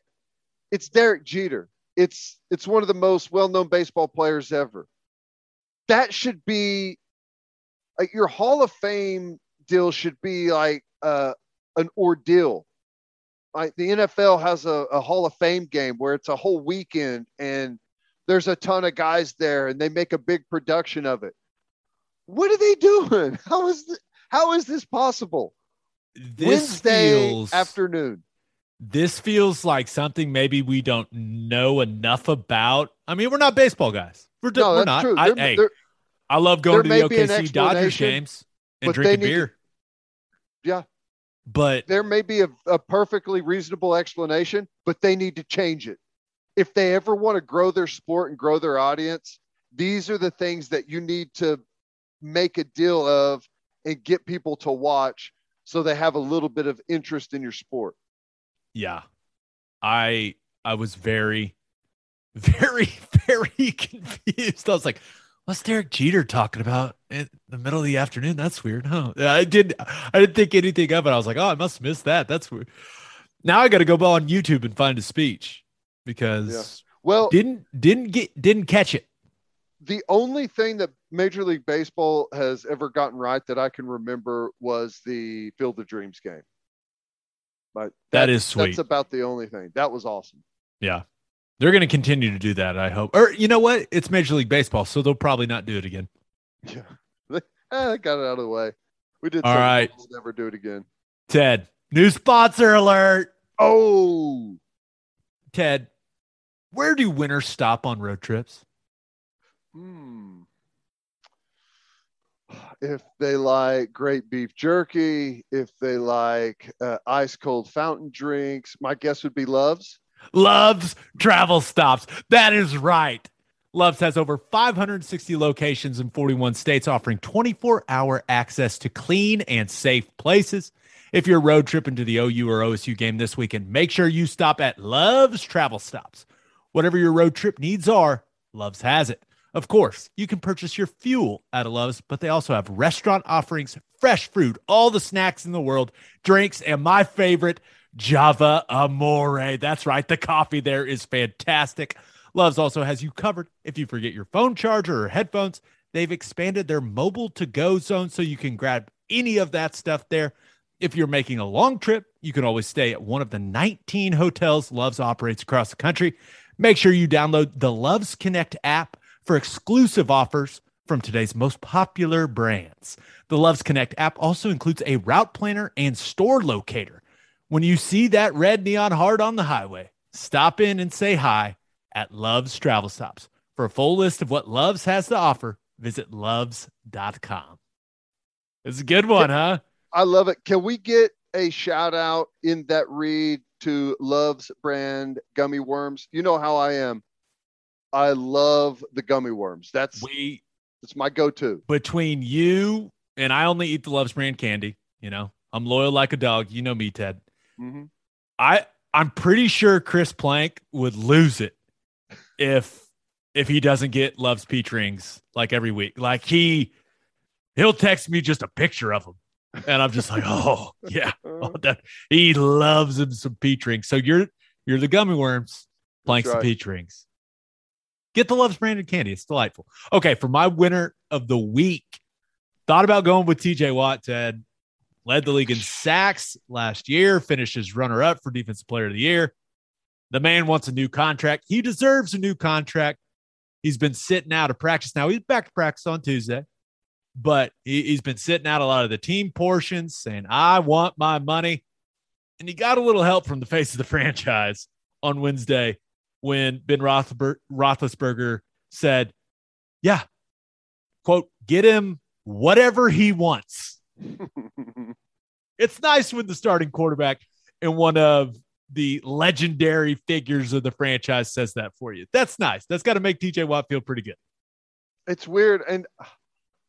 it's Derek Jeter. It's it's one of the most well-known baseball players ever. That should be like your Hall of Fame deal should be like uh, an ordeal. Like the NFL has a, a Hall of Fame game where it's a whole weekend and there's a ton of guys there and they make a big production of it. What are they doing? (laughs) How is this, how is this possible?
This
Wednesday
feels
afternoon.
This feels like something maybe we don't know enough about. I mean, we're not baseball guys. We're,
No,
we're not.
true.
I,
There-
hey,
there-
I love going to the
may be an
OKC Dodgers games and drinking
to-
beer.
Yeah.
But
there may be a, a perfectly reasonable explanation, but they need to change it. If they ever want to grow their sport and grow their audience, these are the things that you need to make a deal of and get people to watch so they have a little bit of interest in your sport.
Yeah, I I was very, (laughs) very, very (laughs) confused. I was like, "What's Derek Jeter talking about in the middle of the afternoon? That's weird." Huh? I did. I didn't think anything of it. I was like, "Oh, I must miss that. That's weird." Now I got to go on YouTube and find a speech because
Well,
didn't didn't get didn't catch it.
the only thing that Major League Baseball has ever gotten right that I can remember was the Field of Dreams game. But
That is sweet.
That's about the only thing. That was awesome.
Yeah. They're going to continue to do that, I hope. Or you know what? It's Major League Baseball, so they'll probably not do it again. (laughs)
Yeah. They eh, got it out of the way. We did
All right.
We'll never do it again.
Ted, new sponsor alert.
Oh,
Ted, where do winners stop on road trips?
hmm. If they like great beef jerky, if they like uh, ice cold fountain drinks, my guess would be Loves.
Love's Travel Stops. That is right. Love's has over 560 locations in 41 states, offering 24 hour access to clean and safe places. If you're road tripping to the OU or OSU game this weekend, make sure you stop at Love's Travel Stops. Whatever your road trip needs are, Love's has it. Of course, you can purchase your fuel at a Love's, but they also have restaurant offerings, fresh fruit, all the snacks in the world, drinks, and my favorite, Java Amore. That's right. The coffee there is fantastic. Love's also has you covered if you forget your phone charger or headphones. They've expanded their mobile to go zone so you can grab any of that stuff there. If you're making a long trip, you can always stay at one of the 19 hotels Love's operates across the country. Make sure you download the Love's Connect app for exclusive offers from today's most popular brands. The Love's Connect app also includes a route planner and store locator. When you see that red neon heart on the highway, stop in and say hi at Love's Travel Stops. For a full list of what Love's has to offer, visit loves.com. It's a good one, huh?
I love it. Can we get a shout out in that read to Love's brand gummy worms? You know how I am. I love the gummy worms. That's
We
that's my go-to.
between you and I only eat the Love's brand candy, you know. I'm loyal like a dog. You know me, Ted.
Mhm.
I I'm pretty sure Chris Plank would lose it if if he doesn't get Love's peach rings like every week. Like he he'll text me just a picture of them. And I'm just like, (laughs) oh yeah. Oh, (laughs) that, he loves him some peach rings. So you're you're the gummy worms, Plank's
right.
peach rings. Get the Love's branded candy. It's delightful. Okay, for my winner of the week, thought about going with TJ Watt, Ted. Led the league in sacks last year, finishes runner up for Defensive Player of the Year. The man wants a new contract. He deserves a new contract. He's been sitting out of practice. Now he's back to practice on Tuesday, but he, he's been sitting out a lot of the team portions saying, I want my money. And he got a little help from the face of the (laughs) franchise on Wednesday when Ben Roethlisber- Roethlisberger said, Yeah, quote, get him whatever he wants. (laughs) It's nice when the starting quarterback and one of the legendary figures of the franchise says that for you. That's nice. That's got to make TJ Watt feel pretty good.
it's weird and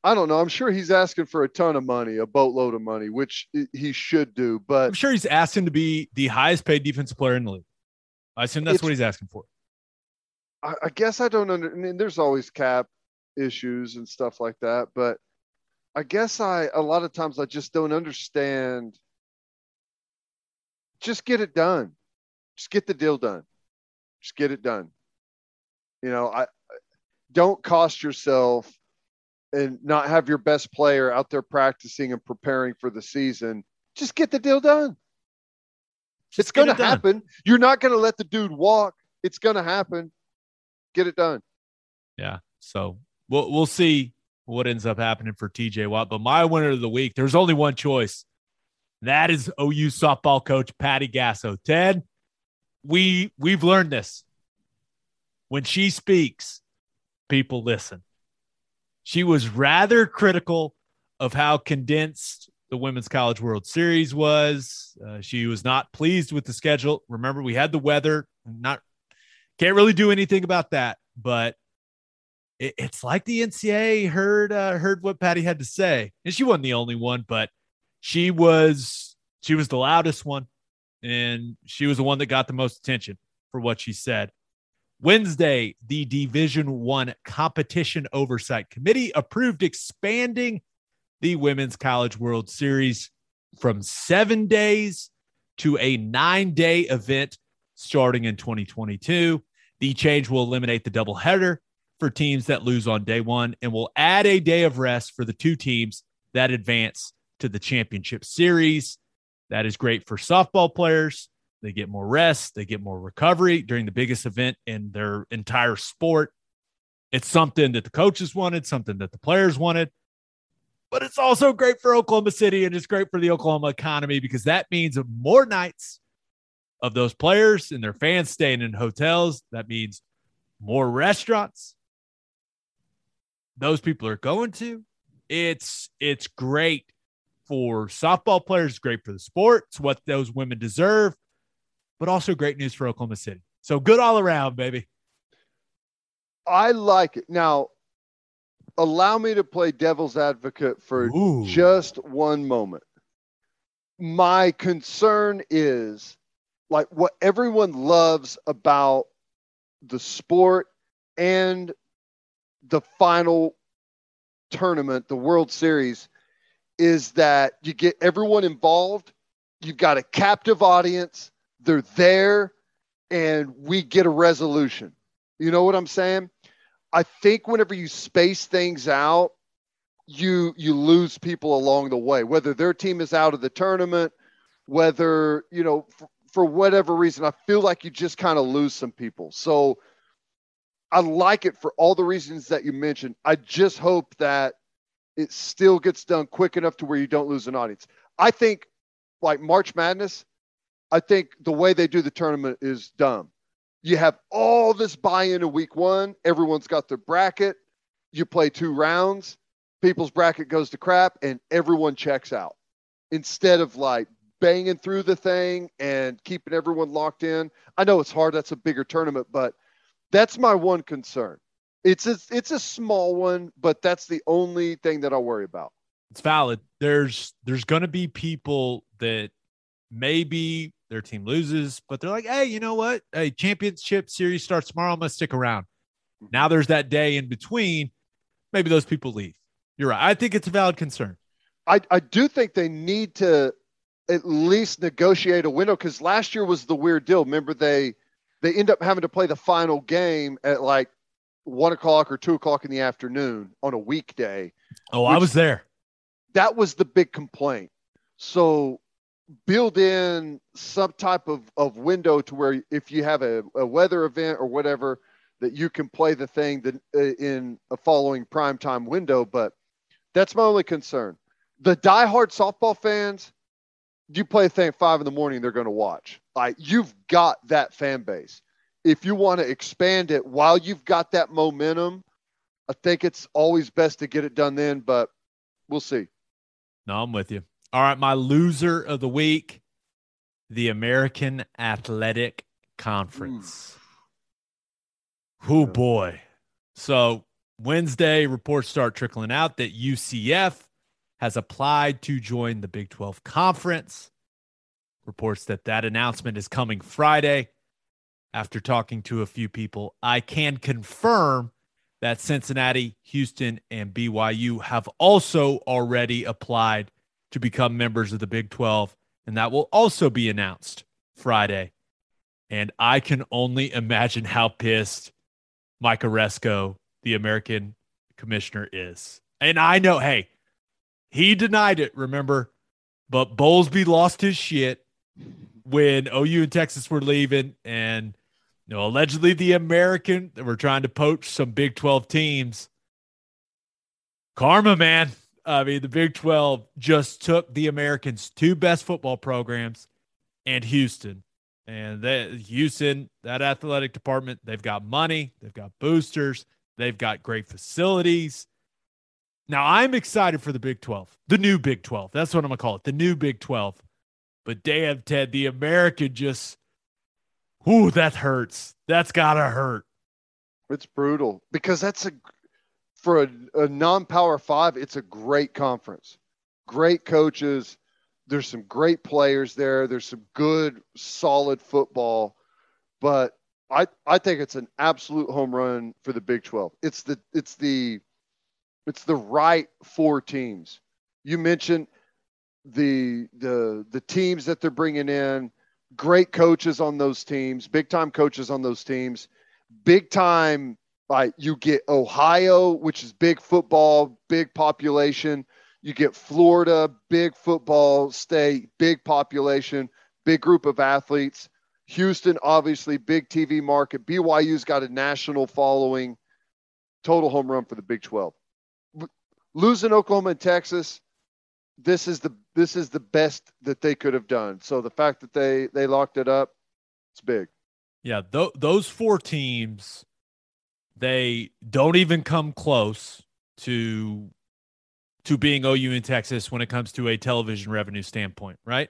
I don't know. I'm sure he's asking for a ton of money, a boatload of money, which he should do, But I'm
sure he's asking to be the highest paid defensive player in the league. I assume that's what he's asking for.
I, I guess I don't under, I mean, there's always cap issues and stuff like that, but I guess I a lot of times I just don't understand. Just get it done. Just get the deal done. Just get it done. You know, I don't cost yourself and not have your best player out there practicing and preparing for the season Just get the deal done. It's going to happen. You're not going to let the dude walk. It's going to happen. Get it done.
Yeah. So we'll we'll see what ends up happening for TJ Watt. But my winner of the week, there's only one choice. That is OU softball coach Patty Gasso. Ted, we we've learned this. When she speaks, people listen. She was rather critical of how condensed the Women's College World Series was. Uh, she was not pleased with the schedule. Remember, we had the weather. Not can't really do anything about that, but it, it's like the NCAA heard uh, heard what Patty had to say, and she wasn't the only one, but she was she was the loudest one, and she was the one that got the most attention for what she said. Wednesday, the Division One Competition Oversight Committee approved expanding the Women's College World Series from seven days to a nine day event starting in 2022. The change will eliminate the doubleheader for teams that lose on day one and will add a day of rest for the two teams that advance to the championship series. That is great for softball players. They get more rest, they get more recovery during the biggest event in their entire sport. It's something that the coaches wanted, something that the players wanted, but it's also great for Oklahoma City and it's great for the Oklahoma economy because that means more nights of those players and their fans staying in hotels. That means more restaurants those people are going to. It's it's great for softball players, great for the sport. It's what those women deserve, but also great news for Oklahoma City. So good all around, baby.
I like it. Now, allow me to play devil's advocate for
Ooh.
just one moment. My concern is like what everyone loves about the sport and the final tournament, the World Series, is that you get everyone involved. You've got a captive audience. They're there, and we get a resolution. You know what I'm saying? I think whenever you space things out, you you lose people along the way. Whether their team is out of the tournament, whether you know for, for whatever reason, I feel like you just kind of lose some people. So I like it for all the reasons that you mentioned. I just hope that it still gets done quick enough to where you don't lose an audience. I think like March Madness, I think the way they do the tournament is dumb. You have all this buy-in in week one. Everyone's got their bracket. You play two rounds. People's bracket goes to crap, and everyone checks out. Instead of like banging through the thing and keeping everyone locked in. I know it's hard. That's a bigger tournament, but that's my one concern. It's a, it's a small one, but that's the only thing that I worry about.
It's valid. There's there's gonna be people that maybe their team loses, but they're like, hey, you know what? Hey, championship series starts tomorrow. I'm gonna stick around. Now there's that day in between. Maybe those people leave. You're right. I think it's a valid concern.
I, I do think they need to at least negotiate a window because last year was the weird deal. Remember they they end up having to play the final game at like one o'clock or two o'clock in the afternoon on a weekday.
Oh, I was there.
That was the big complaint. So build in some type of, of window to where if you have a, a weather event or whatever that you can play the thing that uh, in a following primetime window. But that's my only concern. The diehard softball fans, you play a thing at five in the morning, they're going to watch. Like you've got that fan base. If you want to expand it while you've got that momentum, I think it's always best to get it done then, but we'll see.
No, I'm with you. All right, my loser of the week, the American Athletic Conference. Oh boy. So Wednesday, reports start trickling out that UCF has applied to join the Big 12 Conference. Reports that that announcement is coming Friday. After talking to a few people, I can confirm that Cincinnati, Houston, and BYU have also already applied to become members of the Big 12, and that will also be announced Friday. And I can only imagine how pissed Mike Aresco, the American commissioner, is. And I know, hey, he denied it, remember? but Bowlesby lost his shit when OU and Texas were leaving, and you know, allegedly the American were trying to poach some Big 12 teams. Karma, man. I mean, the Big 12 just took the Americans' two best football programs and Houston. And that Houston, that athletic department, they've got money, they've got boosters, they've got great facilities. Now, I'm excited for the Big 12, the new Big 12. That's what I'm going to call it, the new Big 12. But damn, Ted, the American just, ooh, that hurts. That's got to hurt.
It's brutal because that's a, for a, a non power five, it's a great conference. Great coaches. There's some great players there. There's some good, solid football. But I, I think it's an absolute home run for the Big 12. It's the, it's the, it's the right four teams. You mentioned the the the teams that they're bringing in, great coaches on those teams, big time coaches on those teams, big time. Like you get Ohio, which is big football, big population. You get Florida, big football state, big population, big group of athletes. Houston, obviously, big TV market. BYU's got a national following. Total home run for the Big 12 losing Oklahoma and Texas, this is the this is the best that they could have done. So the fact that they they locked it up, it's big.
Yeah, th- those four teams, they don't even come close to to being OU in Texas when it comes to a television revenue standpoint, right?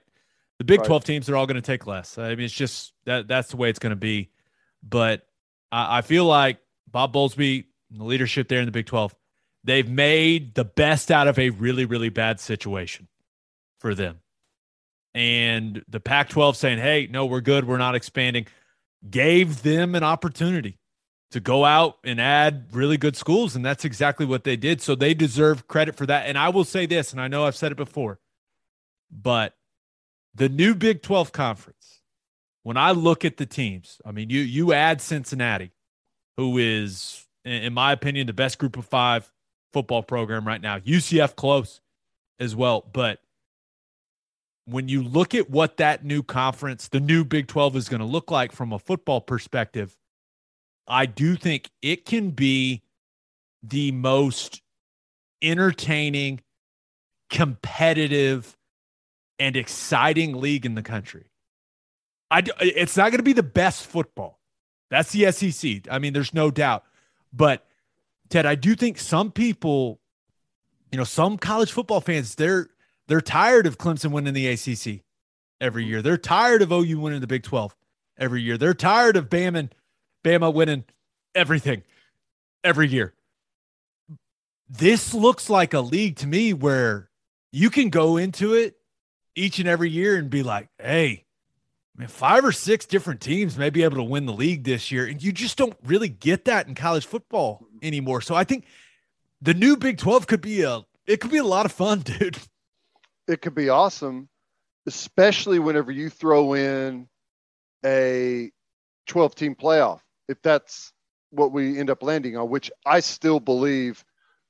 The Big right. 12 teams are all going to take less. I mean, it's just that that's the way it's going to be. But I, I feel like Bob Bowlesby, the leadership there in the Big 12, They've made the best out of a really, really bad situation for them. And the Pac 12 saying, hey, no, we're good. We're not expanding, gave them an opportunity to go out and add really good schools. And that's exactly what they did. So they deserve credit for that. And I will say this, and I know I've said it before, but the new Big 12 conference, when I look at the teams, I mean, you you add Cincinnati, who is, in my opinion, the best group of five football program right now. UCF close as well. But when you look at what that new conference, the new Big 12 is going to look like from a football perspective, I do think it can be the most entertaining, competitive, and exciting league in the country. I, it's not going to be the best football. That's the SEC. I mean, there's no doubt. But Ted, I do think some people, you know, some college football fans, they're they're tired of Clemson winning the ACC every year. They're tired of OU winning the Big 12 every year. They're tired of Bama, Bama winning everything every year. This looks like a league to me where you can go into it each and every year and be like, hey, man, five or six different teams may be able to win the league this year. And you just don't really get that in college football anymore. So I think the new Big 12 could be a it could be a lot of fun, (laughs) dude.
It could be awesome, especially whenever you throw in a 12 team playoff. If that's what we end up landing on, which I still believe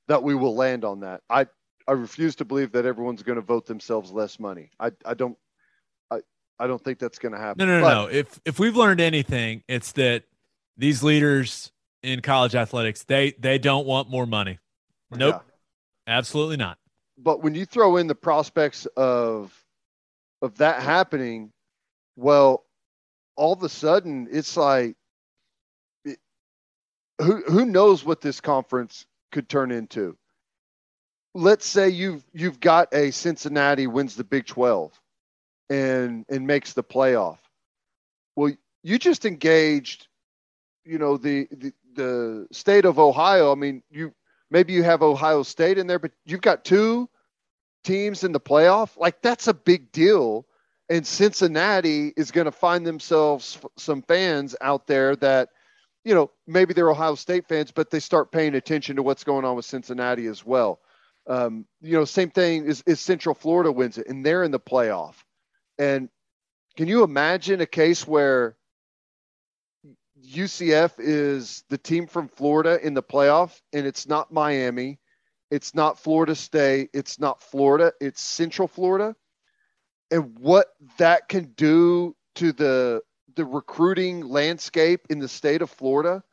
that we will land on that. I I refuse to believe that everyone's going to vote themselves less money. I I don't I I don't think that's going to happen.
No, no, no, but, no. If if we've learned anything, it's that these leaders in college athletics. They they don't want more money. Nope. Yeah. Absolutely not.
But when you throw in the prospects of of that happening, well, all of a sudden it's like who who knows what this conference could turn into. Let's say you've you've got a Cincinnati wins the Big 12 and and makes the playoff. Well, you just engaged you know the, the the state of Ohio. I mean, you maybe you have Ohio State in there, but you've got two teams in the playoff. Like that's a big deal. And Cincinnati is going to find themselves some fans out there that, you know, maybe they're Ohio State fans, but they start paying attention to what's going on with Cincinnati as well. Um, you know, same thing is, is Central Florida wins it, and they're in the playoff. And can you imagine a case where UCF is the team from Florida in the playoff, and it's not Miami, it's not Florida State, it's not Florida, it's Central Florida. and what that can do to the the recruiting landscape in the state of Florida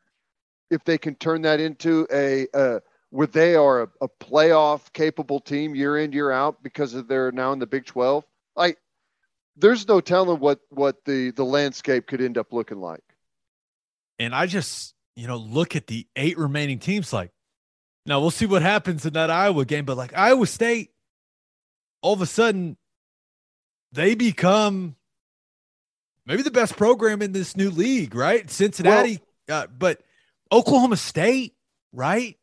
if they can turn that into a, a where they are a, a, playoff capable team year in year out because of they're now in the Big 12 like there's no telling what what the the landscape could end up looking like.
And I just you know look at the eight remaining teams like now we'll see what happens in that Iowa game but like Iowa State all of a sudden they become maybe the best program in this new league, right? Cincinnati, well, uh, but Oklahoma State, right?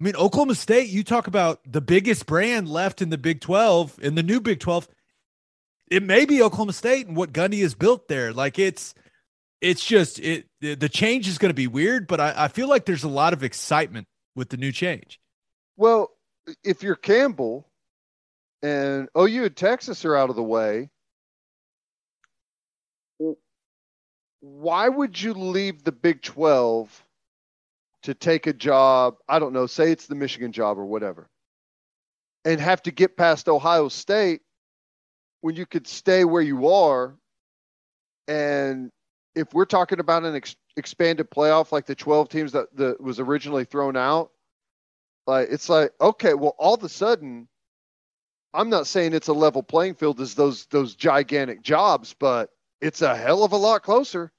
I mean, Oklahoma State, you talk about the biggest brand left in the Big 12, in the new Big 12. It may be Oklahoma State and what Gundy has built there. Like it's, it's just it. The change is going to be weird, but I, I feel like there's a lot of excitement with the new change.
Well, if you're Campbell and OU and Texas are out of the way, why would you leave the Big 12 to take a job? I don't know, say it's the Michigan job or whatever, and have to get past Ohio State when you could stay where you are? And if we're talking about an ex- expanded playoff like the 12 teams that, that was originally thrown out, like it's like, okay, well, all of a sudden, I'm not saying it's a level playing field as those those gigantic jobs, but it's a hell of a lot closer.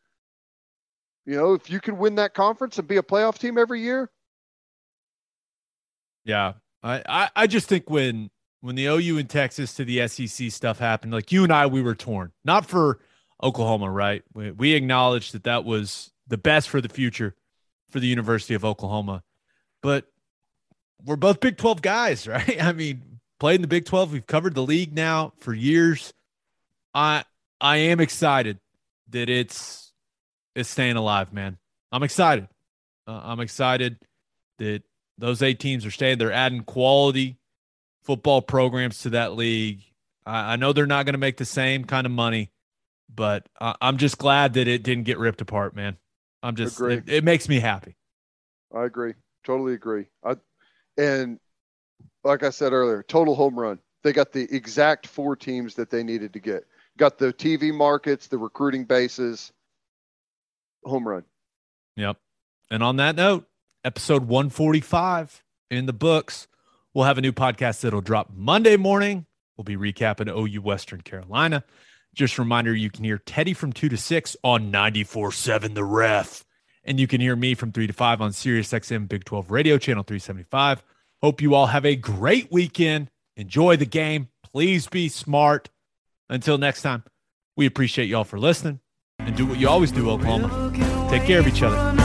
You know, if you could win that conference and be a playoff team every year.
Yeah. I, I, I just think when when the OU and Texas to the SEC stuff happened, like you and I, we were torn. Not for Oklahoma, right? We, we acknowledged that that was the best for the future for the University of Oklahoma. But we're both Big 12 guys, (laughs) right? I mean, played in the Big 12. We've covered the league now for years. I I am excited that it's it's staying alive, man. I'm excited. Uh, I'm excited that those eight teams are staying. They're adding quality football programs to that league. I, I know they're not going to make the same kind of money, but I, I'm just glad that it didn't get ripped apart, man. I'm just it, it, makes me happy.
I agree. Totally agree. I and like I said earlier, total home run. They got the exact four teams that they needed to get. Got the TV markets, the recruiting bases, home run.
Yep. And on that note, episode 145 in the books. We'll have a new podcast that'll drop Monday morning. We'll be recapping OU Western Carolina. Just a reminder you can hear Teddy from 2 to 6 on 94.7 The Ref. And you can hear me from 3 to 5 on Sirius XM Big 12 Radio, channel 375. Hope you all have a great weekend. Enjoy the game. Please be smart. Until next time, we appreciate y'all for listening and do what you always do, Oklahoma. Take care of each other.